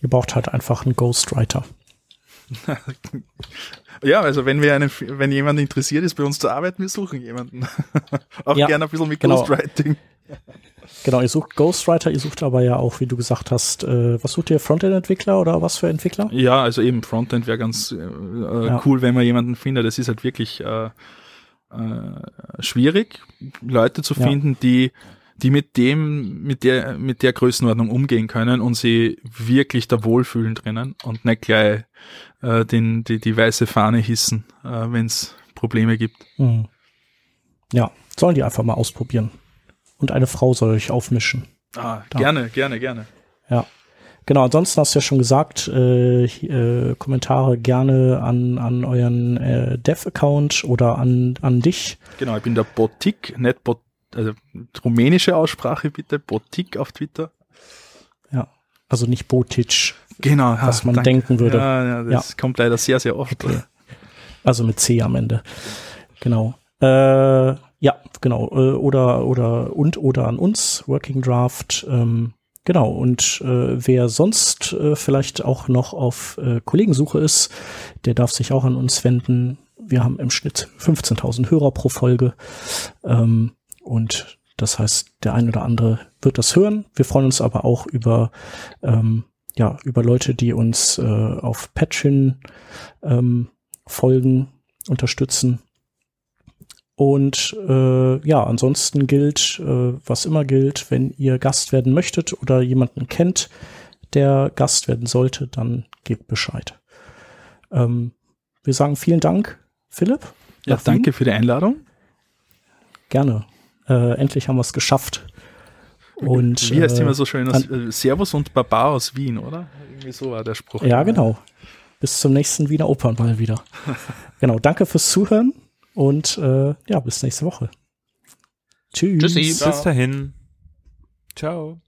Speaker 1: Ihr braucht halt einfach einen Ghostwriter.
Speaker 3: Ja, also wenn wir einen, wenn jemand interessiert ist, bei uns zu arbeiten, wir suchen jemanden. auch ja, gerne ein bisschen mit genau. Ghostwriting.
Speaker 1: Genau, ihr sucht Ghostwriter, ihr sucht aber ja auch, wie du gesagt hast, äh, was sucht ihr, Frontend-Entwickler oder was für Entwickler?
Speaker 3: Ja, also eben Frontend wäre ganz äh, ja. cool, wenn man jemanden findet. Das ist halt wirklich äh, äh, schwierig, Leute zu finden, ja. die die mit dem, mit der, mit der Größenordnung umgehen können und sie wirklich da wohlfühlen drinnen und nicht gleich äh, den, die, die weiße Fahne hissen, äh, wenn es Probleme gibt. Mhm.
Speaker 1: Ja, sollen die einfach mal ausprobieren. Und eine Frau soll euch aufmischen.
Speaker 3: Ah, da. gerne, gerne, gerne.
Speaker 1: Ja. Genau, ansonsten hast du ja schon gesagt, äh, äh, Kommentare gerne an, an euren äh, Dev-Account oder an, an dich.
Speaker 3: Genau, ich bin der Botik, nicht Bot also rumänische Aussprache bitte, Botik auf Twitter.
Speaker 1: Ja, also nicht Botic.
Speaker 3: Genau,
Speaker 1: ja, was man danke. denken würde.
Speaker 3: Ja, ja das ja. kommt leider sehr, sehr oft. Okay.
Speaker 1: Also mit C am Ende. Genau. Äh, ja, genau. Äh, oder oder und oder an uns Working Draft. Ähm, genau. Und äh, wer sonst äh, vielleicht auch noch auf äh, Kollegensuche ist, der darf sich auch an uns wenden. Wir haben im Schnitt 15.000 Hörer pro Folge. Ähm, und das heißt, der ein oder andere wird das hören. Wir freuen uns aber auch über, ähm, ja, über Leute, die uns äh, auf Patreon ähm, folgen, unterstützen. Und äh, ja, ansonsten gilt, äh, was immer gilt, wenn ihr Gast werden möchtet oder jemanden kennt, der Gast werden sollte, dann gebt Bescheid. Ähm, wir sagen vielen Dank, Philipp.
Speaker 3: Ja, danke für die Einladung.
Speaker 1: Gerne. Äh, endlich haben wir es geschafft. Und,
Speaker 3: Wie heißt äh, immer so schön? Aus, äh, Servus und Baba aus Wien, oder? Irgendwie so war der Spruch.
Speaker 1: Ja, genau. Bis zum nächsten Wiener Opernball wieder. genau, danke fürs Zuhören und äh, ja, bis nächste Woche.
Speaker 2: Tschüss. Tschüssi. Bis dahin. Ciao.